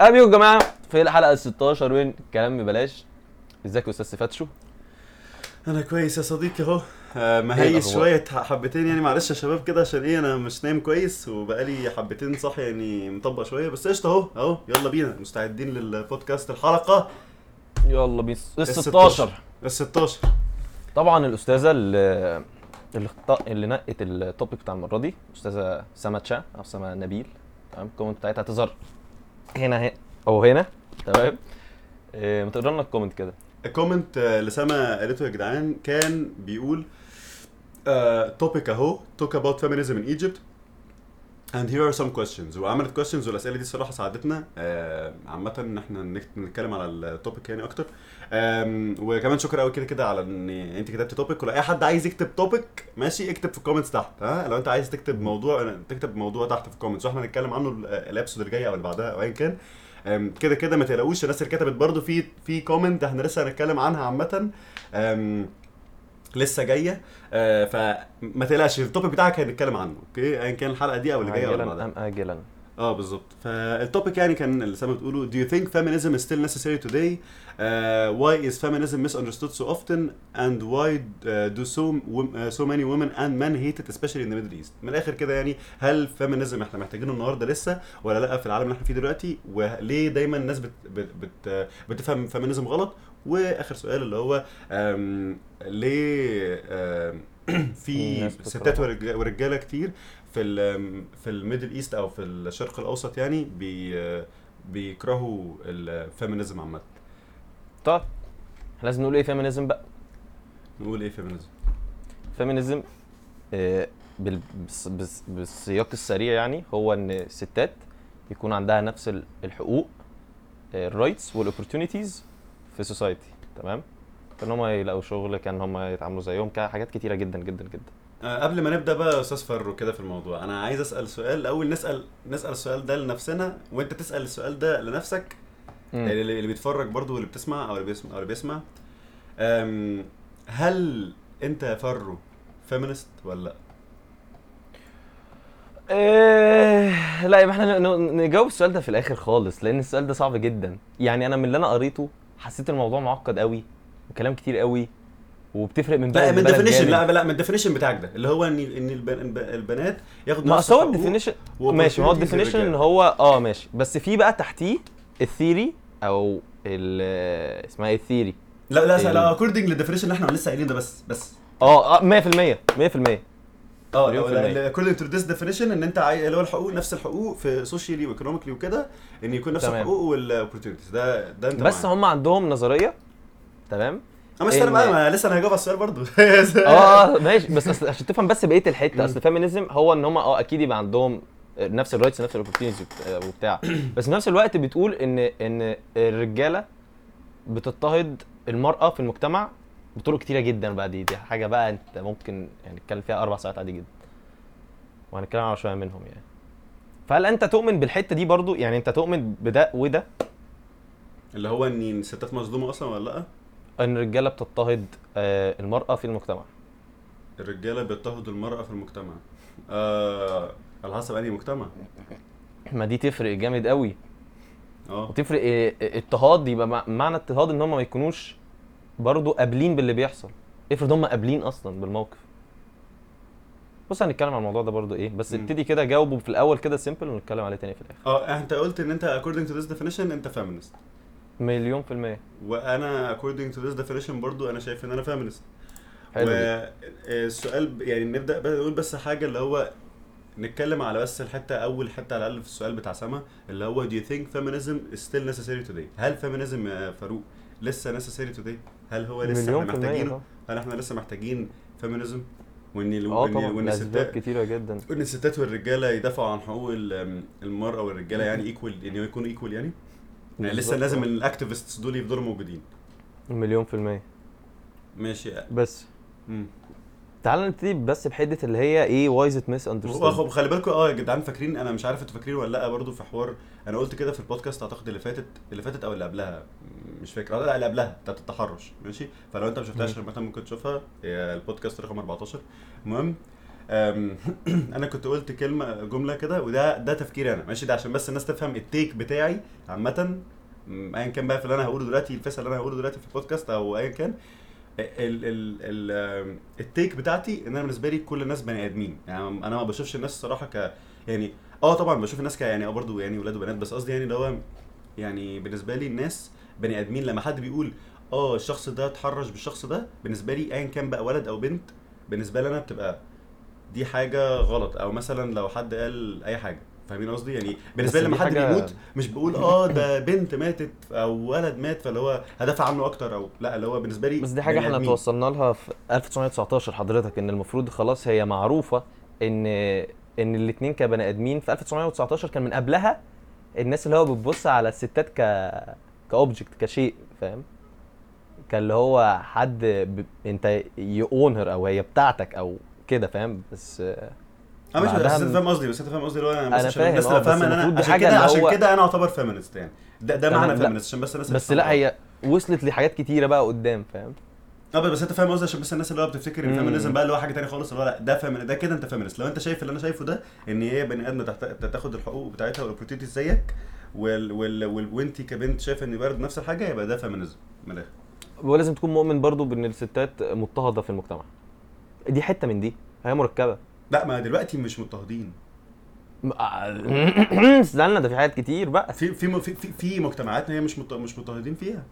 أهلا بيكم يا جماعة في الحلقة ال 16 من كلام ببلاش. إزيك يا أستاذ فتشو؟ أنا كويس يا صديقي أهو. آه، إيه مهيس؟ شوية حبتين يعني. معلش يا شباب كده عشان إيه أنا مش نايم كويس وبقالي حبتين صاحي يعني مطبق شوية. بس قشطة أهو أهو يلا بينا. مستعدين للبودكاست الحلقة. يلا بينا ال ال 16 ال 16 طبعا الأستاذة اللي اللي. اللي نقت التوبيك بتاع المرة دي أستاذة سما تشا أو سما نبيل. تمام؟ ال comment بتاعتها هتظهر هنا هنا. أو هنا. تمام. إيه ما تقرا لنا ال comment كده ال comment آه، اللي سما قالته يا جدعان كان بيقول topic أهو talk about feminism in Egypt and here are some questions. وعملت questions والأسئلة دي الصراحة ساعدتنا. آه، عامة إن إحنا نتكلم على ال topic يعني أكتر. وكمان شكرا قوي كده كده على إن أنت كتبت topic ولا أي حد عايز يكتب topic ماشي اكتب في ال comments تحت ها؟ لو أنت عايز تكتب موضوع تكتب موضوع تحت في ال comments وإحنا هنتكلم عنه ال- ال episode الجايه أو اللي بعدها أو ايا كان. كده كده ما تقلقوش. الناس اللي كتبت برضو في في comment إحنا لسه هنتكلم عنها عامة. لسه جاية. آه، فما تقلقش ال topic بتاعك هنتكلم عنه okay؟ أيا كان الحلقة دي أو اللي جاية عاجلا بعدها. أم آجلا. آه بالظبط. فال topic يعني كان اللي سما بتقوله do you think feminism is still necessary today uh, why is feminism misunderstood so often and why uh, do so uh, so many women and men hate it especially in the Middle East. من الآخر كده يعني هل feminism إحنا محتاجينه النهارده لسه ولا لأ في العالم اللي إحنا فيه دلوقتي؟ وليه دايما الناس بت بت بت بتفهم feminism غلط؟ وآخر سؤال اللي هو um, ليه um, في ستات ورجالة كتير في ال في ال Middle East أو في الشرق الأوسط يعني بي بيكرهوا ال feminism عامة. طيب. إحنا لازم نقول إيه feminism بقى؟ نقول إيه feminism؟ feminism آه، بالسياق السريع يعني هو إن الستات يكون عندها نفس ال- الحقوق ال rights وال opportunities في society تمام؟ كان هم يلاقوا شغل كان هم يتعاملوا زيهم حاجات كتيرة جدا جدا جدا. آه قبل ما نبدأ بقى يا أستاذ فرو كده في الموضوع أنا عايز أسأل سؤال. الأول نسأل نسأل السؤال ده لنفسنا وأنت تسأل السؤال ده لنفسك. مم. اللي, اللي بيتفرج برضو واللي بتسمع أو اللي بيسمع أو اللي بيسمع أم، هل أنت يا فرو feminist ولا لأ إيه لا يبقى إحنا نجاوب السؤال ده في الآخر خالص لأن السؤال ده صعب جدا يعني أنا من اللي أنا قريته حسيت الموضوع معقد قوي وكلام كتير قوي وبتفرق من لا بلد من لبلد definition جامد. لا لا من ال definition بتاعك ده اللي هو إن إن الب- الب- البنات ياخدوا ما أصل هو ال definition ماشي ما هو ال definition ان. هو آه ماشي بس في بقى تحتيه ال theory أو ال اسمها إيه ال theory لا لا لا according لل definition اللي إحنا لسه قايلينه ده بس بس. آه آه 100% 100% آه. according to this definition إن أنت عايز اللي هو الحقوق نفس الحقوق في socially و economically وكده إن يكون نفس تمام. الحقوق وال opportunities ده ده أنت بس معاك. هم عندهم نظرية تمام؟ اما استنى إن- بقى ما لسه أنا هجاوب على السؤال برضو آه آه ماشي. بس عشان تفهم بس بقية الحتة أصل ال feminism هو إن هم آه أكيد يبقى عندهم نفس ال rights نفس ال opportunities وبتاع. بس في نفس الوقت بتقول إن إن الرجالة بتضطهد المرأة في المجتمع بطرق كتيرة جدا بقى. دي دي حاجة بقى أنت ممكن يعني نتكلم فيها أربع ساعات عادي جدا. وهنتكلم على شوية منهم يعني. فهل أنت تؤمن بالحتة دي برضو؟ يعني أنت تؤمن بده وده؟ اللي هو إن الستات مظلومة أصلا ولا لأ؟ إن الرجالة بتضطهد آه، المرأة في المجتمع. الرجالة بيضطهدوا المرأة في المجتمع. آه على حسب انهي مجتمع. ما دي تفرق جامد قوي. آه. وتفرق إيه اضطهاد يبقى مع- معنى اضطهاد إن هم ما يكونوش برضو قابلين باللي بيحصل. افرض هم قابلين أصلا بالموقف. بص هنتكلم عن الموضوع ده برضو إيه بس. ابتدي كده جاوبه في الأول كده سيمبل ونتكلم عليه تاني في الآخر. آه أنت قلت إن أنت according to this definition أنت feminist. مليون في المية. وأنا according to this definition برضو أنا شايف إن أنا feminist. حلو. والسؤال ب- يعني نبدأ نقول بس حاجة اللي هو نتكلم على بس الحتة أول حتة على الأقل في السؤال بتاع سما اللي هو do you think feminism is still necessary today هل feminism يا فاروق لسه necessary today هل هو لسه إحنا محتاجينه. هل إحنا لسه محتاجين feminism وإن ال- آه وإن الستات كتيرة جدا. وإن الستات والرجالة يدافعوا عن حقوق ال- المرأة والرجالة يعني equal يعني يكونوا equal يعني؟ يعني لسه لازم. ال activists دول يفضلوا موجودين. مليون في المية. ماشي. بس. امم تعال نبتدي بس بحتة اللي هي إيه why is it misunderstood وخلي بالكم آه يا جدعان فاكرين أنا مش عارف أنتوا فاكرين ولا لأ برضو في حوار أنا قلت كده في البودكاست أعتقد اللي فاتت اللي فاتت أو اللي قبلها مش فاكر آه لا اللي قبلها بتاعت التحرش ماشي؟ فلو أنت ما شفتهاش. مثلا ممكن تشوفها هي البودكاست رقم 14 المهم أنا كنت قلت كلمة جملة كده وده ده تفكيري أنا ماشي؟ ده عشان بس الناس تفهم ال take بتاعي عامة أيا كان بقى في اللي أنا هقوله دلوقتي الفيصل اللي أنا هقوله دلوقتي في البودكاست أو أيا كان ال ال ال التيك بتاعتي إن أنا بالنسبة لي كل الناس بني آدمين. يعني أنا ما بشوفش الناس الصراحه ك يعني آه طبعا بشوف الناس ك يعني آه برضه يعني ولاد وبنات بس قصدي يعني اللي هو يعني بالنسبة لي الناس بني آدمين. لما حد بيقول آه الشخص ده اتحرش بالشخص ده بالنسبة لي ايا كان بقى ولد أو بنت بالنسبة لي أنا بتبقى دي حاجة غلط. أو مثلا لو حد قال أي حاجة فاهمين قصدي؟ يعني بالنسبة لي لما حد بيموت مش بقول آه ده بنت ماتت أو ولد مات فاللي هو هدافع عنه أكتر أو لا اللي هو بالنسبة لي بس دي حاجة إحنا. توصلنا لها في 1919 حضرتك إن المفروض خلاص هي معروفة إن إن الاثنين كبني آدمين في 1919 كان من قبلها الناس اللي هو بتبص على الستات ك ك object كشيء فاهم؟ كان اللي هو حد ب... أنت you own her أو هي بتاعتك أو كده فاهم؟ بس آه مش بس أنت فاهم قصدي بس أنت فاهم قصدي اللي هو أنا بس عشان فاهم، الناس آه، تبقى بس فاهمه إن أنا عشان كده عشان كده أنا أعتبر feminist يعني. ده ده معنى. feminist عشان بس الناس بس لا. هي وصلت لحاجات كتيرة بقى قدام فاهم؟ آه بس أنت فاهم قصدي عشان بس الناس اللي هو بتفتكر إن. ال feminism بقى اللي هو حاجة تانية خالص اللي هو لا ده femin ده كده أنت feminist. لو أنت شايف اللي أنا شايفه ده إن هي بني آدم تاخد الحقوق بتاعتها وال opportunities زيك وال وال وانت كبنت شايفة إن برضه نفس الحاجة يبقى ده feminism من الآخر. ولازم تكون مؤمن برضو بإن الستات مضطهدة في المجتمع. دي حتة من دي هي مركبة. لا ما دلوقتي مش مضطهدين. استنى ده في حاجات كتير بقى. في في في في, مجتمعات هي مش مش مضطهدين فيها.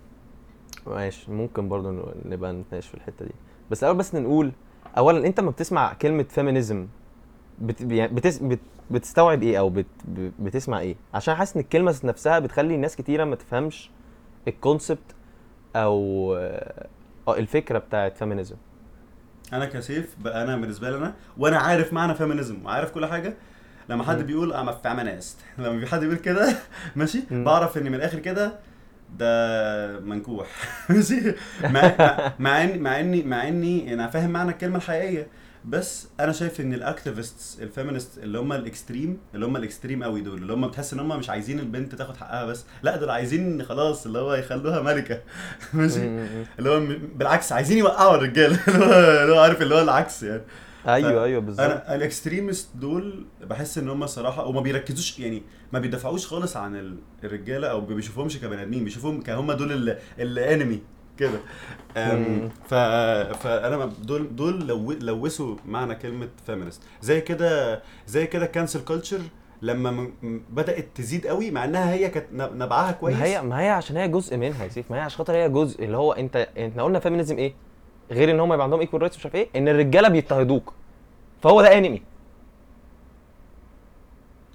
ماشي ممكن برضو ن- نبقى نتناقش في الحتة دي. بس الأول بس نقول اولا أنت لما بتسمع كلمة feminism بت... بتس... بت... بتستوعب إيه أو بت... بتسمع إيه؟ عشان حاسس إن الكلمة نفسها بتخلي ناس كتيرة ما تفهمش ال concept أو آه الفكرة بتاعت feminism أنا كسيف بقى أنا بالنسبة لي أنا وأنا عارف معنى feminism وعارف كل حاجة. لما حد. بيقول I'm feminist لما في حد بيقول كده ماشي. بعرف إن من الآخر كده ده منكوح. ماشي؟ مع- مع اني مع اني مع إني أنا فاهم معنى الكلمة الحقيقية. بس أنا شايف ان ال activists ال feminist اللي هم ال extreme اللي هم ال extreme قوي دول اللي هم بتحس ان هم مش عايزين البنت تاخد حقها بس لا دول عايزين خلاص اللي هو يخلوها ملكة. ماشي؟ اللي هو بالعكس عايزين يوقعوا الرجالة. اللي هو عارف اللي هو العكس يعني. أيوه أيوه بالظبط. أنا ال extremist دول بحس ان هم صراحة وما بيركزوش يعني ما بيدافعوش خالص عن ال- الرجالة أو ما بيشوفوهمش كبني آدمين بيشوفوهم كهم دول ال enemy كده. ف فأنا دول دول لو لوثوا معنى كلمة feminist زي كده زي كده cancel culture لما م- بدأت تزيد قوي مع إنها هي كانت نبعها كويس ما هي ما هي عشان هي جزء منها يا سيف. ما هي عشان خاطر هي جزء اللي هو أنت إحنا قلنا feminism إيه؟ غير إن هم يبقى عندهم equal rights مش عارف إيه إن الرجالة بيضطهدوك. فهو ده enemy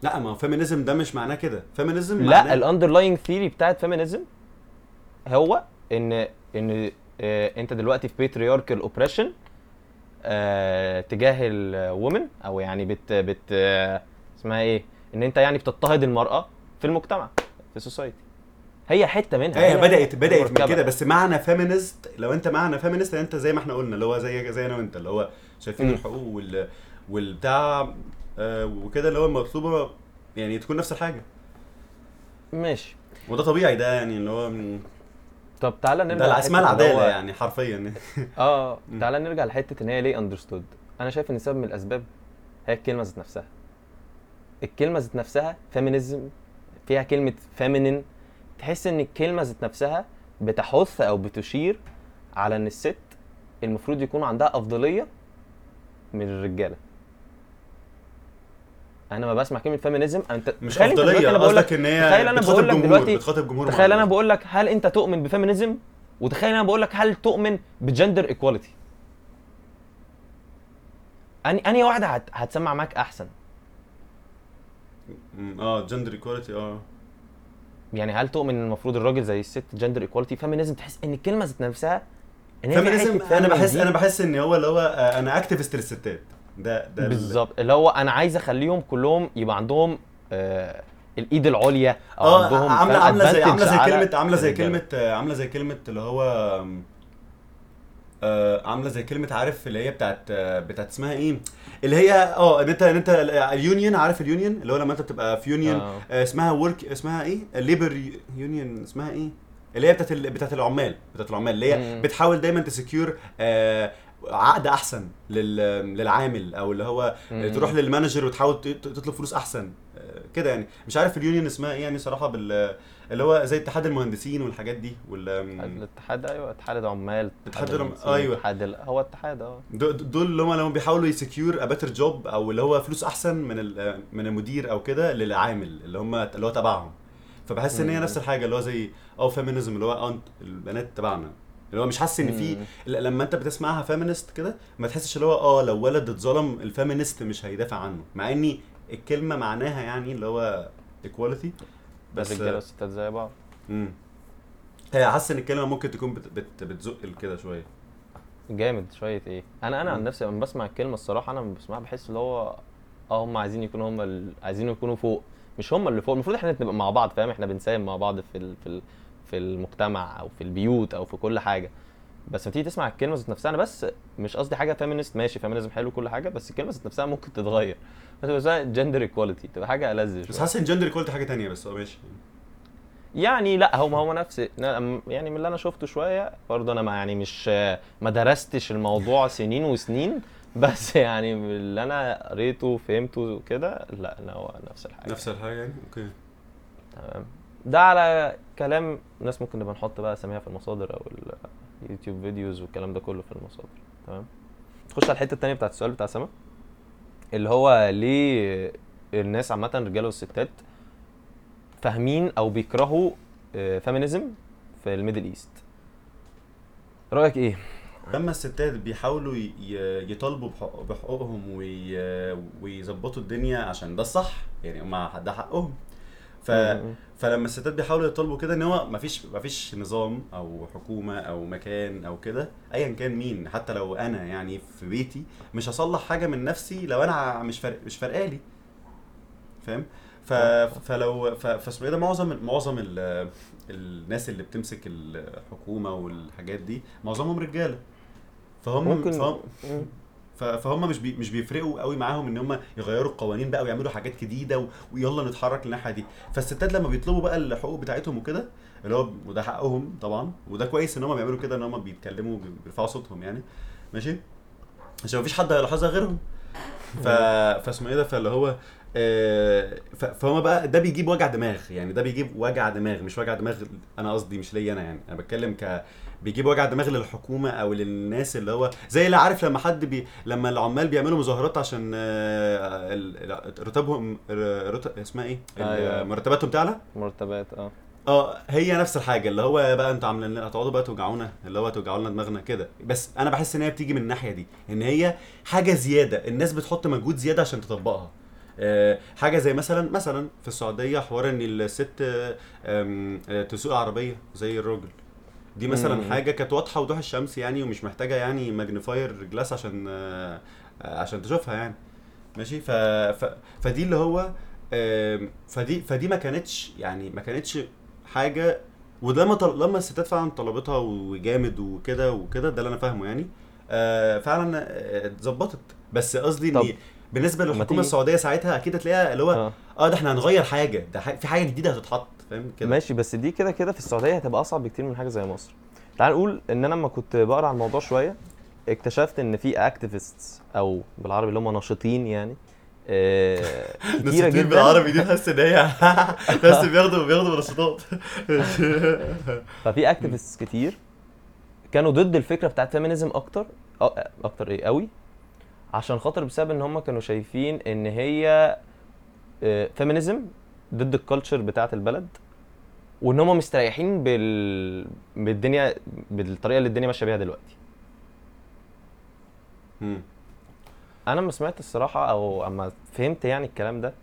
لا ما هو feminism ده مش معناه كده. feminism لا ال underlying theory بتاعت feminism هو إن إن آه أنت دلوقتي في patriarchal oppression آه تجاه ال women أو يعني بت بت آه اسمها إيه؟ إن أنت يعني بتضطهد المرأة في المجتمع في ال society هي حتة منها. هي بدأت بدأت من. كده بس معنى feminist لو أنت معنى feminist أنت زي ما إحنا قلنا اللي هو زي زي أنا وأنت اللي هو شايفين. الحقوق وال والبتاع آه وكده اللي هو المطلوبه يعني تكون نفس الحاجة. ماشي. وده طبيعي ده يعني اللي هو من طب تعالى نرجع ده اسمها العداله هو- يعني حرفيا. آه. تعالى نرجع لحتة إن هي ليه understood أنا شايف إن سبب من الأسباب هي الكلمة ذات نفسها. الكلمة ذات نفسها feminism فيها كلمة feminine تحس إن الكلمة ذات نفسها بتحث أو بتشير على إن الست المفروض يكون عندها أفضلية من الرجالة. أنا ما بسمع كلمة feminism انت مش أفضلية أنا بقول لك إن هي تخيل أنا بتخاطب بقول لك دلوقتي بتخاطب جمهور تخيل أنا. بقول لك هل أنت تؤمن ب feminism وتخيل أنا بقول لك هل تؤمن ب gender equality اني أني واحدة هت... هتسمع معاك أحسن. آه gender equality آه. يعني هل تؤمن إن المفروض الراجل زي الست gender equality feminism تحس إن الكلمة ذات نفسها إن feminism أنا بحس. أنا بحس إن هو اللي هو آه، أنا activist للستات. ده ده ال- بالظبط اللي هو أنا عايز أخليهم كلهم يبقى عندهم آه الإيد العليا أو آه عندهم عامله عاملة زي عاملة زي كلمه عاملة زي. كلمه آه، عاملة زي كلمة اللي هو آه، عاملة زي كلمة عارف اللي هي بتاعت آه، بتاعت اسمها إيه اللي هي آه إن انت إن أنت ال union عارف ال union اللي هو لما أنت بتبقى في union آه. آه، اسمها work اسمها إيه ال labor union اسمها إيه اللي هي بتاعت بتاعت العمال بتاعت العمال اللي هي. بتحاول دايما تـ secure عقد أحسن لل... للعامل أو اللي هو مم. تروح لل manager وتحاول تطلب فلوس أحسن آه، كده يعني مش عارف ال union اسمها إيه يعني صراحة بال اللي هو زي اتحاد المهندسين والحاجات دي وال الاتحاد أيوه اتحاد العمال اتحاد أيوة. اتحاد ال... هو اتحاد آه دول اللي هم لما بيحاولوا يـ secure a better job أو اللي هو فلوس أحسن من ال- من المدير أو كده للعامل اللي هم اللي هو تبعهم فبحس إن هي. نفس الحاجة اللي هو زي آه feminism اللي هو البنات تبعنا اللي هو مش حاسس إن في لما أنت بتسمعها feminist كده ما تحسش اللي هو آه لو ولد اتظلم ال feminist مش هيدافع عنه. مع إني الكلمة معناها يعني اللي هو equality بس الرجاله والستات زي بعض. امم هي حاسس إن الكلمة ممكن تكون بت بت بتزق كده شوية. جامد. شوية إيه. أنا أنا عن. نفسي لما بسمع الكلمة الصراحة أنا لما بسمعها بحس اللي هو آه هم عايزين يكونوا هم ال... عايزين يكونوا فوق. مش هم اللي فوق. المفروض إحنا نبقى مع بعض فاهم؟ إحنا بنساهم مع بعض في ال... في ال... في المجتمع أو في البيوت أو في كل حاجة. بس لما تيجي تسمع الكلمة ذات نفسها أنا بس مش قصدي حاجة feminist ماشي feminism حلو كل حاجة بس الكلمة ذات نفسها ممكن تتغير. تبقى زي gender equality تبقى حاجة ألذ بس. حاسس إن جندر ايكواليتي حاجة تانية بس ماشي. يعني لأ هو ما هو نفس يعني من اللي أنا شفته شوية برضه أنا ما يعني مش ما درستش الموضوع سنين وسنين بس يعني من اللي أنا قريته فهمته كده لأ لا هو نفس الحاجة. نفس الحاجة يعني؟ okay. تمام. ده على كلام ناس ممكن نبقى نحط بقى أساميها في المصادر أو ال YouTube videos والكلام ده كله في المصادر. تمام؟ نخش على الحتة التانية بتاعت السؤال بتاع سما اللي هو ليه الناس عامة الرجاله والستات فاهمين أو بيكرهوا feminism في ال Middle East. رأيك إيه؟ لما الستات بيحاولوا يطالبوا بحق- بحقوقهم وي- ويظبطوا الدنيا عشان ده الصح يعني هم ده حقهم. ف... فلما الستات بيحاولوا يطالبوا كده إن هو مفيش مفيش نظام أو حكومة أو مكان أو كده ايا كان مين حتى لو أنا يعني في بيتي مش هصلح حاجة من نفسي لو أنا مش فارق مش فارقالي فاهم؟ ف... فلو. فاسمه إيه ده معظم معظم ال... الناس اللي بتمسك الحكومة والحاجات دي معظمهم رجالة. فهم ممكن فهم فهم مش بي مش بيفرقوا قوي معاهم إن هم يغيروا القوانين بقى ويعملوا حاجات جديدة. ويلا نتحرك للناحية دي. فالستات لما بيطلبوا بقى الحقوق بتاعتهم وكده اللي هو وده حقهم طبعا وده كويس إن هم بيعملوا كده إن هم بيتكلموا بيرفعوا صوتهم يعني. ماشي؟ عشان مفيش حد هيلاحظها غيرهم. ف فاسمه إيه ده؟ فاللي هو آه، ف- فهو بقى ده بيجيب وجع دماغ يعني ده بيجيب وجع دماغ مش وجع دماغ أنا قصدي مش ليا أنا يعني. أنا بتكلم ك بيجيب وجع دماغ للحكومة أو للناس اللي هو زي اللي عارف لما حد بي لما العمال بيعملوا مظاهرات عشان آه، رتبهم رتب اسمها إيه؟ أيوة. مرتباتهم تعلى؟ مرتبات آه. آه هي نفس الحاجة اللي هو بقى أنتوا عاملين هتقعدوا بقى توجعونا اللي هو توجعوا لنا دماغنا كده. بس أنا بحس إن هي بتيجي من الناحية دي إن هي حاجة زيادة الناس بتحط مجهود زيادة عشان تطبقها. آه، حاجة زي مثلا مثلا في السعودية حوار إن الست آه، تسوق عربية زي الراجل. دي مثلا مم. حاجة كانت واضحة وضوح الشمس يعني ومش محتاجة يعني magnifier glass عشان آه، آه، عشان تشوفها يعني. ماشي؟ ف... ف... فدي اللي هو آم، فدي فدي ما كانتش يعني ما كانتش حاجة ولما طل... لما الستات فعلا طلبتها وجامد وكده وكده ده اللي أنا فاهمه يعني. آه فعلا آه، اتظبطت. بس قصدي إن بالنسبة للحكومة السعودية ساعتها أكيد هتلاقيها اللي هو آه. آه ده إحنا هنغير حاجة ده ح... في حاجة جديدة هتتحط. فاهم؟ كده. ماشي بس دي كده كده في السعودية هتبقى أصعب بكتير من حاجة زي مصر. تعال نقول إن أنا لما كنت بقرأ عن الموضوع شوية اكتشفت إن في اكتيفيستس أو بالعربي اللي هم ناشطين يعني آه كتيرة جدا. بالعربي دي تحس إن هي بس بياخدوا بياخدوا منشطات ففي activists كتير كانوا ضد الفكرة بتاعت feminism أكتر أكتر إيه قوي عشان خاطر بسبب إن هم كانوا شايفين إن هي feminism ضد ال culture بتاعت البلد. وإن هم مستريحين بال... بالدنيا بالطريقة اللي الدنيا ماشية بيها دلوقتي. مم. أنا لما سمعت الصراحة أو أما فهمت يعني الكلام ده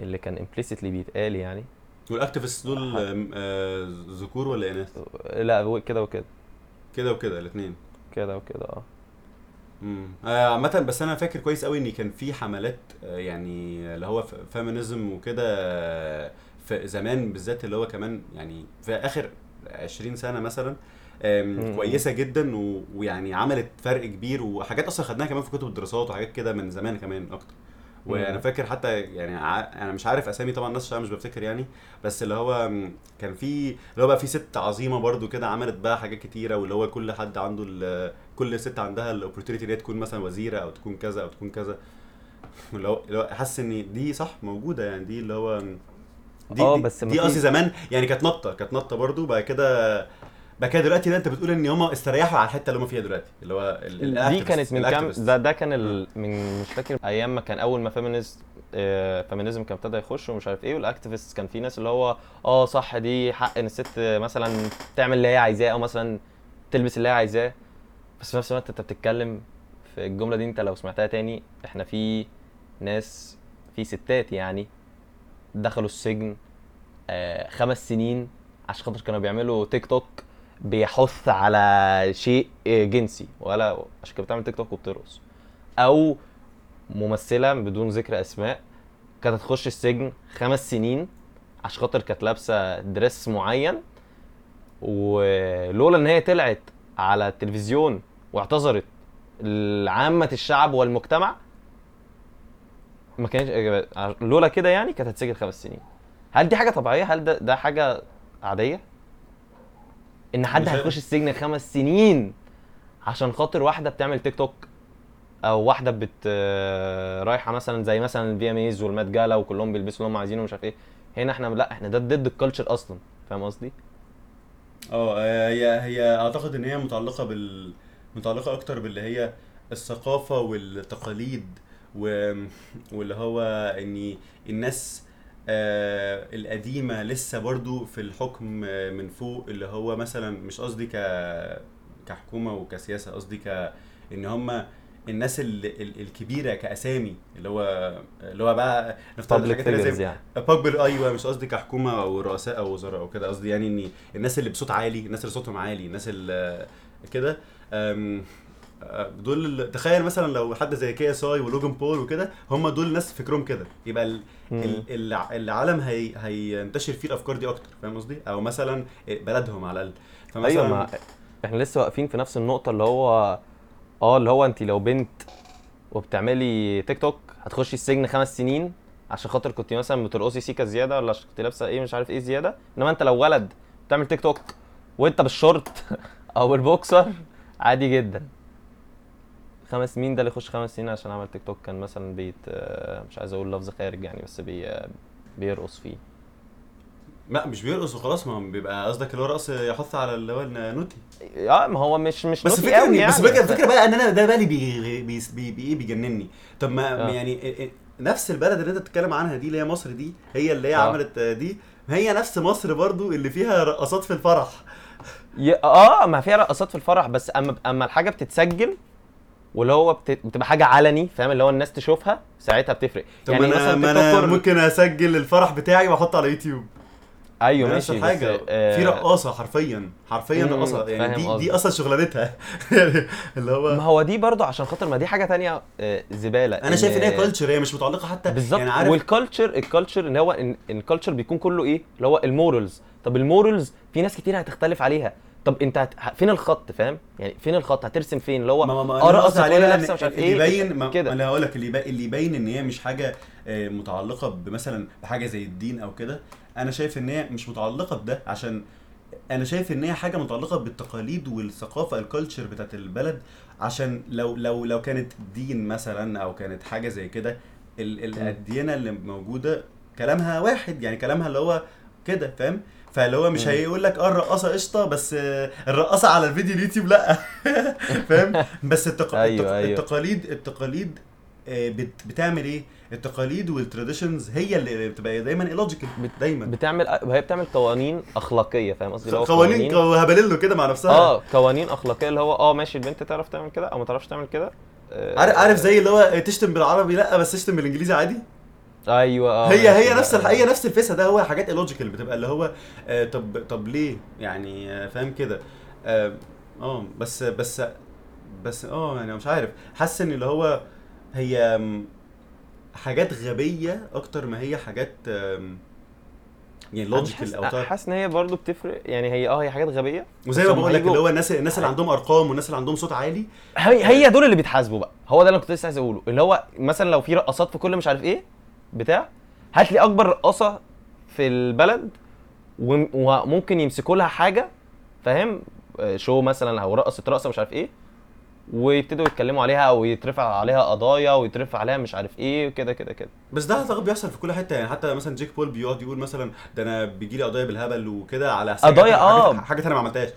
اللي كان implicitly بيتقال يعني. وال activists دول آه، ذكور ولا إناث؟ لا كده وكده. كده وكده الاثنين كده وكده آه. امم عامة بس أنا فاكر كويس قوي إن كان في حملات آه، يعني اللي هو feminism وكده في زمان بالذات اللي هو كمان يعني في آخر 20 سنة مثلا. كويسة جدا و- ويعني عملت فرق كبير وحاجات أصلا خدناها كمان في كتب الدراسات وحاجات كده من زمان كمان أكتر وأنا. فاكر حتى يعني ع... أنا مش عارف أسامي طبعا الناس مش بفتكر يعني بس اللي هو كان في اللي هو بقى في ست عظيمة برضو كده عملت بقى حاجات كتيرة واللي هو كل حد عنده ال... كل ست عندها ال opportunity إن هي تكون مثلا وزيرة أو تكون كذا أو تكون كذا اللي هو حاسس إن دي صح موجودة يعني دي اللي هو دي آه، دي- بس دي قصدي زمان. يعني كانت نطة كانت نطة برضو. بعد كده بعد كده دلوقتي لا انت بتقول ان هم استريحوا على الحتة اللي هم فيها دلوقتي اللي هو دي كانت من كام. ده ده كان ال... من مش فاكر أيام ما كان أول ما feminist feminism كان ابتدى يخش ومش عارف إيه وال activist كان في ناس اللي هو آه صح دي حق إن الست مثلا تعمل اللي هي عايزاه أو مثلا تلبس اللي هي عايزاه. بس في نفس الوقت أنت بتتكلم في الجملة دي أنت لو سمعتها تاني إحنا في ناس في ستات يعني دخلوا السجن آه خمس سنين عشان خاطر كانوا بيعملوا تيك توك بيحث على شيء آه، جنسي ولا عشان كانت بتعمل تيك توك وبترقص. أو ممثلة بدون ذكر أسماء كانت هتخش السجن خمس سنين عشان خاطر كانت لابسة دريس معين ولولا إن هي طلعت على التلفزيون واعتذرت لعامة الشعب والمجتمع ما كانش لولا كده يعني كانت هتسجن خمس سنين هل دي حاجة طبيعية؟ هل ده, ده حاجة عادية؟ إن حد. هيخش السجن خمس سنين عشان خاطر واحدة بتعمل تيك توك أو واحدة بت رايحة مثلا زي مثلا ال VMAs وال Met Gala وكلهم بيلبسوا اللي هم عايزينه ومش عارف إيه هنا إحنا لا إحنا ده ضد ال culture أصلا فاهم قصدي؟ أه هي هي أعتقد إن هي متعلقة بال متعلقة أكتر باللي هي الثقافة والتقاليد و... واللي هو ان الناس آه القديمة لسه برضو في الحكم آه، من فوق اللي هو مثلا مش قصدي ك كحكومة وكسياسة قصدي ك إن هم الناس ال... ال... الكبيرة كأسامي اللي هو اللي هو بقى نفترض زي يعني. بابل أيوه مش قصدي كحكومة أو رؤساء أو وزراء أو كده قصدي يعني ان الناس اللي بصوت عالي الناس اللي صوتهم عالي الناس اللي كده دول تخيل مثلا لو حد زي KSI ولوجان بول وكده هم دول ناس فكرهم كده. يبقى ال- مم. ال- الع- العالم هي هينتشر فيه الأفكار دي أكتر فاهم قصدي؟ أو مثلا بلدهم على الأقل. فمثلا أيوه ما إحنا لسه واقفين في نفس النقطة اللي هو آه اللي هو انت لو بنت وبتعملي تيك توك هتخشي السجن خمس سنين عشان خاطر كنت مثلا بترقصي سيكا زيادة ولا عشان كنت لابسة إيه مش عارف إيه زيادة. إنما أنت لو ولد بتعمل تيك توك وأنت بالشورت أو بالبوكسر عادي جدا. خمس مين ده اللي يخش خمس سنين عشان عمل تيك توك كان مثلا بيت آه، مش عايز أقول لفظ خارج يعني بس بي آه، بيرقص فيه لا مش بيرقص وخلاص ما بيبقى قصدك اللي هو رقص يحث على اللي هو ال naughty آه ما هو مش مش بس فكرة قوي إن- بس يعني. فكرة فكرة بقى إن أنا ده بقى اللي بي بي بي بي إيه بيجنني طب ما آه. يعني إيه- إيه- نفس البلد اللي أنت بتتكلم عنها دي اللي هي مصر دي هي اللي هي آه. عملت آه، دي هي نفس مصر برضو اللي فيها رقصات في الفرح آه ما فيها رقصات في الفرح بس أما أما الحاجة بتتسجل واللي هو بت... بتبقى حاجة علني فاهم؟ اللي هو الناس تشوفها ساعتها بتفرق. طب يعني أنا ما أنا ممكن أسجل الفرح بتاعي وأحطه على يوتيوب. أيوه ماشي الحاجة بس آه في رقاصة حرفيا حرفيا رقاصة. يعني دي دي قصدك. أصلا شغلانتها اللي ما هو هو دي برضو عشان خاطر ما دي حاجة تانية آه زبالة. أنا شايف إن هي culture هي مش متعلقة حتى بالظبط. يعني عارف وال culture ال culture إن هو ان ال culture بيكون كله إيه؟ اللي هو ال morals طب ال morals في ناس كتير هتختلف عليها. طب انت هت... فين الخط فاهم؟ يعني فين الخط؟ هترسم فين؟ اللي هو ما ما آه أنا رقصت قصدي عليه ولا بقى لابسه مش عارف اللي إيه يبين ما كده. أنا هقول لك اللي يبين اللي يبين إن هي مش حاجة آه، متعلقة بمثلا بحاجة زي الدين أو كده. أنا شايف إن هي مش متعلقة بده عشان أنا شايف إن هي حاجة متعلقة بالتقاليد والثقافة الكالتشر بتاعت البلد. عشان لو لو لو كانت دين مثلا أو كانت حاجة زي كده. الديانة اللي موجودة كلامها واحد يعني كلامها اللي هو كده فاهم؟ فاللي هو مش. هيقول لك آه الرقاصة قشطة بس الرقاصة على الفيديو اليوتيوب لأ. فاهم؟ بس التق... أيوة، التق... أيوة. التقاليد التقاليد آه، بت... بتعمل إيه؟ التقاليد وال traditions هي اللي بتبقى دايما illogical دايما. بتعمل هي بتعمل قوانين أخلاقية فاهم قصدي؟ قوانين هبلله كده مع نفسها. آه قوانين أخلاقية اللي هو آه ماشي البنت تعرف تعمل كده أو ما تعرفش تعمل كده. آه، عارف عارف زي اللي هو تشتم بالعربي لأ بس تشتم بالإنجليزي عادي؟ أيوه آه هي هي نفس. الح... هي نفس الفيسة ده هو حاجات illogical بتبقى اللي هو آه طب طب ليه؟ يعني آه فاهم كده. آه آه، بس بس بس آه يعني مش عارف. حاسس إن اللي هو هي حاجات غبية أكتر ما هي حاجات يعني logical أو حاسس إن هي برضه بتفرق. يعني هي آه هي حاجات غبية وزي ما بقول لك اللي هو الناس الناس اللي عندهم أرقام والناس اللي عندهم صوت عالي. هي هي دول اللي بيتحاسبوا بقى. هو ده اللي كنت لسه عايز أقوله. اللي هو مثلا لو في رقصات في كل مش عارف إيه بتاع هات لي أكبر رقاصة في البلد وم- وممكن يمسكوا لها حاجة فاهم؟ شو مثلا أو رقصت رقصة مش عارف إيه ويبتدوا يتكلموا عليها أو يترفع عليها قضايا ويترفع عليها مش عارف إيه وكده كده كده. بس ده أعتقد بيحصل في كل حتة يعني حتى مثلا جيك بول بيقعد يقول مثلا ده أنا بيجي لي قضايا بالهبل وكده على قضايا،. حاجات, حاجات أنا ما عملتهاش.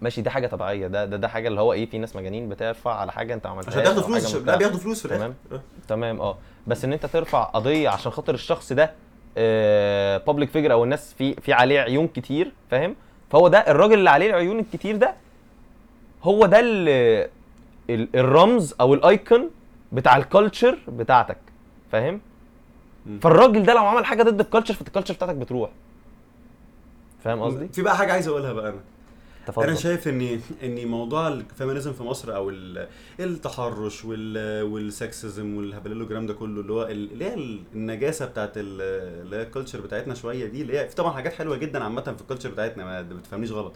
ماشي دي حاجة طبيعية. ده ده, ده حاجة اللي هو إيه في ناس مجانين بترفع على حاجة أنت عملتها عشان تاخدوا فلوس لا بياخدوا فلوس في الآخر. تمام. تمام آه. بس إن أنت ترفع قضية عشان خاطر الشخص ده public figure أو الناس في في عليه عيون كتير فاهم؟ فهو ده الراجل اللي عليه العيون الكتير ده هو ده ال- ال- الرمز أو ال icon بتاع ال culture بتاعتك فاهم. فالراجل ده لو عمل حاجة ضد ال culture فال culture بتاعتك بتروح. فاهم قصدي؟ في بقى حاجة عايز أقولها بقى أنا. تفضل. أنا شايف ان ان موضوع ال feminism في مصر أو ال- التحرش وال وال sexism والهبل والكلام ده كله اللي هو ال- اللي هي النجاسة بتاعت ال- اللي هي ال culture بتاعتنا شوية دي اللي هي في طبعا حاجات حلوة جدا عامة في ال culture بتاعتنا ما ما تفهمنيش غلط.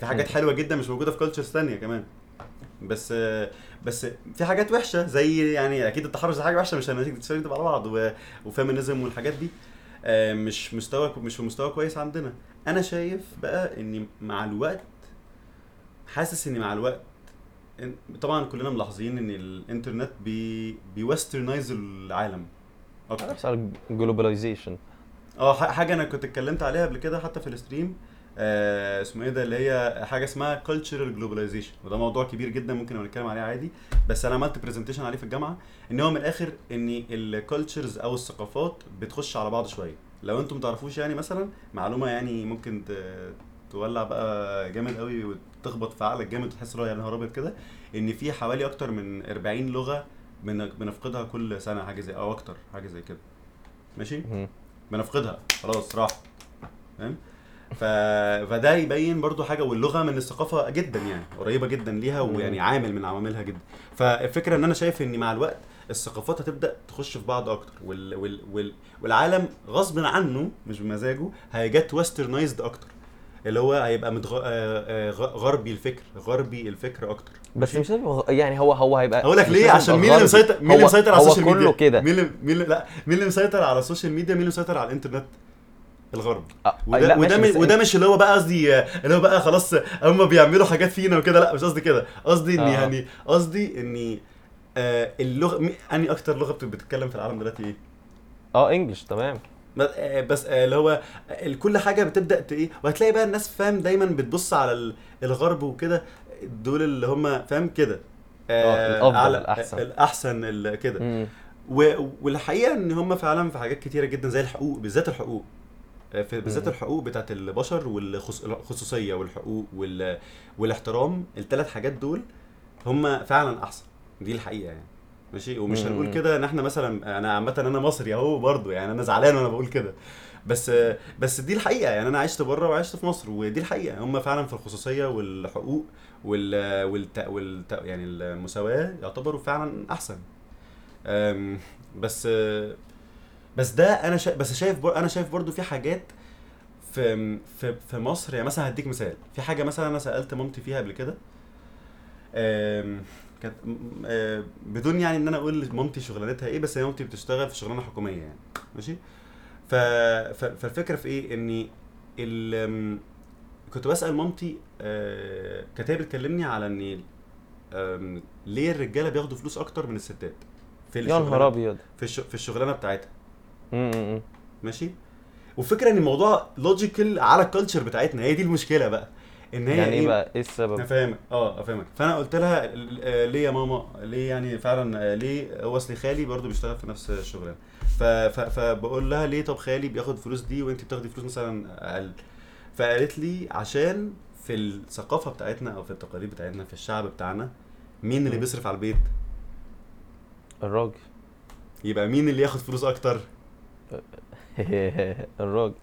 في حاجات. حلوة جدا مش موجودة في cultures ثانية كمان. بس بس في حاجات وحشة زي يعني أكيد التحرش ده حاجة وحشة مش هنتفق على بعض و feminism والحاجات دي. آه، مش مستوى مش في مستوى كويس عندنا. أنا شايف بقى ان مع الوقت حاسس ان مع الوقت طبعا كلنا ملاحظين إن الإنترنت بي بي westernize العالم أكتر. بيحصل globalization آه حاجة أنا كنت اتكلمت عليها قبل كده حتى في ال stream آه اسمه إيه ده اللي هي حاجة اسمها cultural globalization. وده موضوع كبير جدا ممكن نتكلم عليه عادي بس أنا عملت presentation عليه في الجامعة إن هو من الآخر إن ال cultures أو الثقافات بتخش على بعض شوية. لو أنتم تعرفوش يعني مثلا معلومة يعني ممكن تولع بقى جامد قوي وتخبط في عقلك جامد وتحس إن هو يا نهار ابيض كده إن في حوالي أكتر من 40 لغة بن- بنفقدها كل سنة حاجة زي أو أكتر حاجة زي كده. ماشي؟ بنفقدها. خلاص راح. فاهم ف... فده يبين برضو حاجة واللغة من الثقافة جدا يعني قريبة جدا ليها ويعني عامل من عواملها جدا. فالفكرة إن أنا شايف إن مع الوقت الثقافات هتبدأ تخش في بعض أكتر وال... وال... وال... والعالم غصب عنه مش بمزاجه هي get westernized أكتر. اللي هو هيبقى متغ... آه، آه، غربي الفكر غربي الفكر أكتر. بس مش يعني هو هو هيبقى هقول لك ليه؟ عشان مين اللي. مسيطر مين اللي هو- مسيطر على هو ال social media؟ كله كده. مين اللي مين لا مين اللي مسيطر على ال social media؟ مين اللي مسيطر على الإنترنت؟ الغرب. آه، وده وده, مش وده مش اللي هو بقى قصدي اللي هو بقى خلاص هم بيعملوا حاجات فينا وكده. لا مش قصدي كده. قصدي اني آه. يعني قصدي اني آه اللغة اني أكتر لغة بت- بتتكلم في العالم دلوقتي إيه؟ آه انجلش تمام. بس آه، بس آه، اللي هو آه، كل حاجة بتبدأ إيه؟ وهتلاقي بقى الناس فاهم دايما بتبص على ال- الغرب وكده دول اللي هم فاهم كده. آه، على-. الأحسن. ال- كده. والحقيقة إن هم فعلا في حاجات كتيرة جدا زي الحقوق بالذات الحقوق. في بالذات. الحقوق بتاعت البشر والخصوصيه والحقوق وال... والاحترام الثلاث حاجات دول هم فعلا أحسن. دي الحقيقة يعني. ماشي؟ ومش. هنقول كده إن إحنا مثلا أنا عامة أنا مصري أهو برضو يعني أنا زعلان وأنا بقول كده. بس بس دي الحقيقة يعني أنا عشت بره وعشت في مصر ودي الحقيقة. هم فعلا في الخصوصية والحقوق وال والت... والت... يعني المساواة يعتبروا فعلا أحسن. أم، بس بس ده أنا شا... بس شايف بر... أنا شايف برضو في حاجات في في في مصر يعني مثلا هديك مثال. في حاجة مثلا أنا سألت مامتي فيها قبل كده. أم، كانت آه، بدون يعني إن أنا أقول لمامتي شغلانتها إيه بس هي مامتي بتشتغل في شغلانة حكومية يعني ماشي؟ ف... ف... فالفكرة في إيه؟ إني ال... كنت بسأل مامتي آه، كانت هي بتكلمني على ان ليه الرجالة بياخدوا فلوس أكتر من الستات في يا نهار الشغلانه أبيض. في الش... في الشغلانة بتاعتها. ماشي؟ وفكرة إن الموضوع logical على ال culture بتاعتنا هي دي المشكلة بقى. إن هي يعني إيه بقى؟ إيه السبب؟ أنا فاهمك. آه افهمك فأنا قلت لها آه، ليه يا ماما؟ ليه يعني فعلا آه، ليه هو اصل خالي برضو بيشتغل في نفس الشغلانة؟ فبقول لها ليه طب خالي بياخد فلوس دي وانت بتاخدي فلوس مثلا أقل؟ فقالت لي عشان في الثقافة بتاعتنا أو في التقاليد بتاعتنا في الشعب بتاعنا مين اللي. بيصرف على البيت؟ الراجل. يبقى مين اللي ياخد فلوس أكتر؟ الراجل.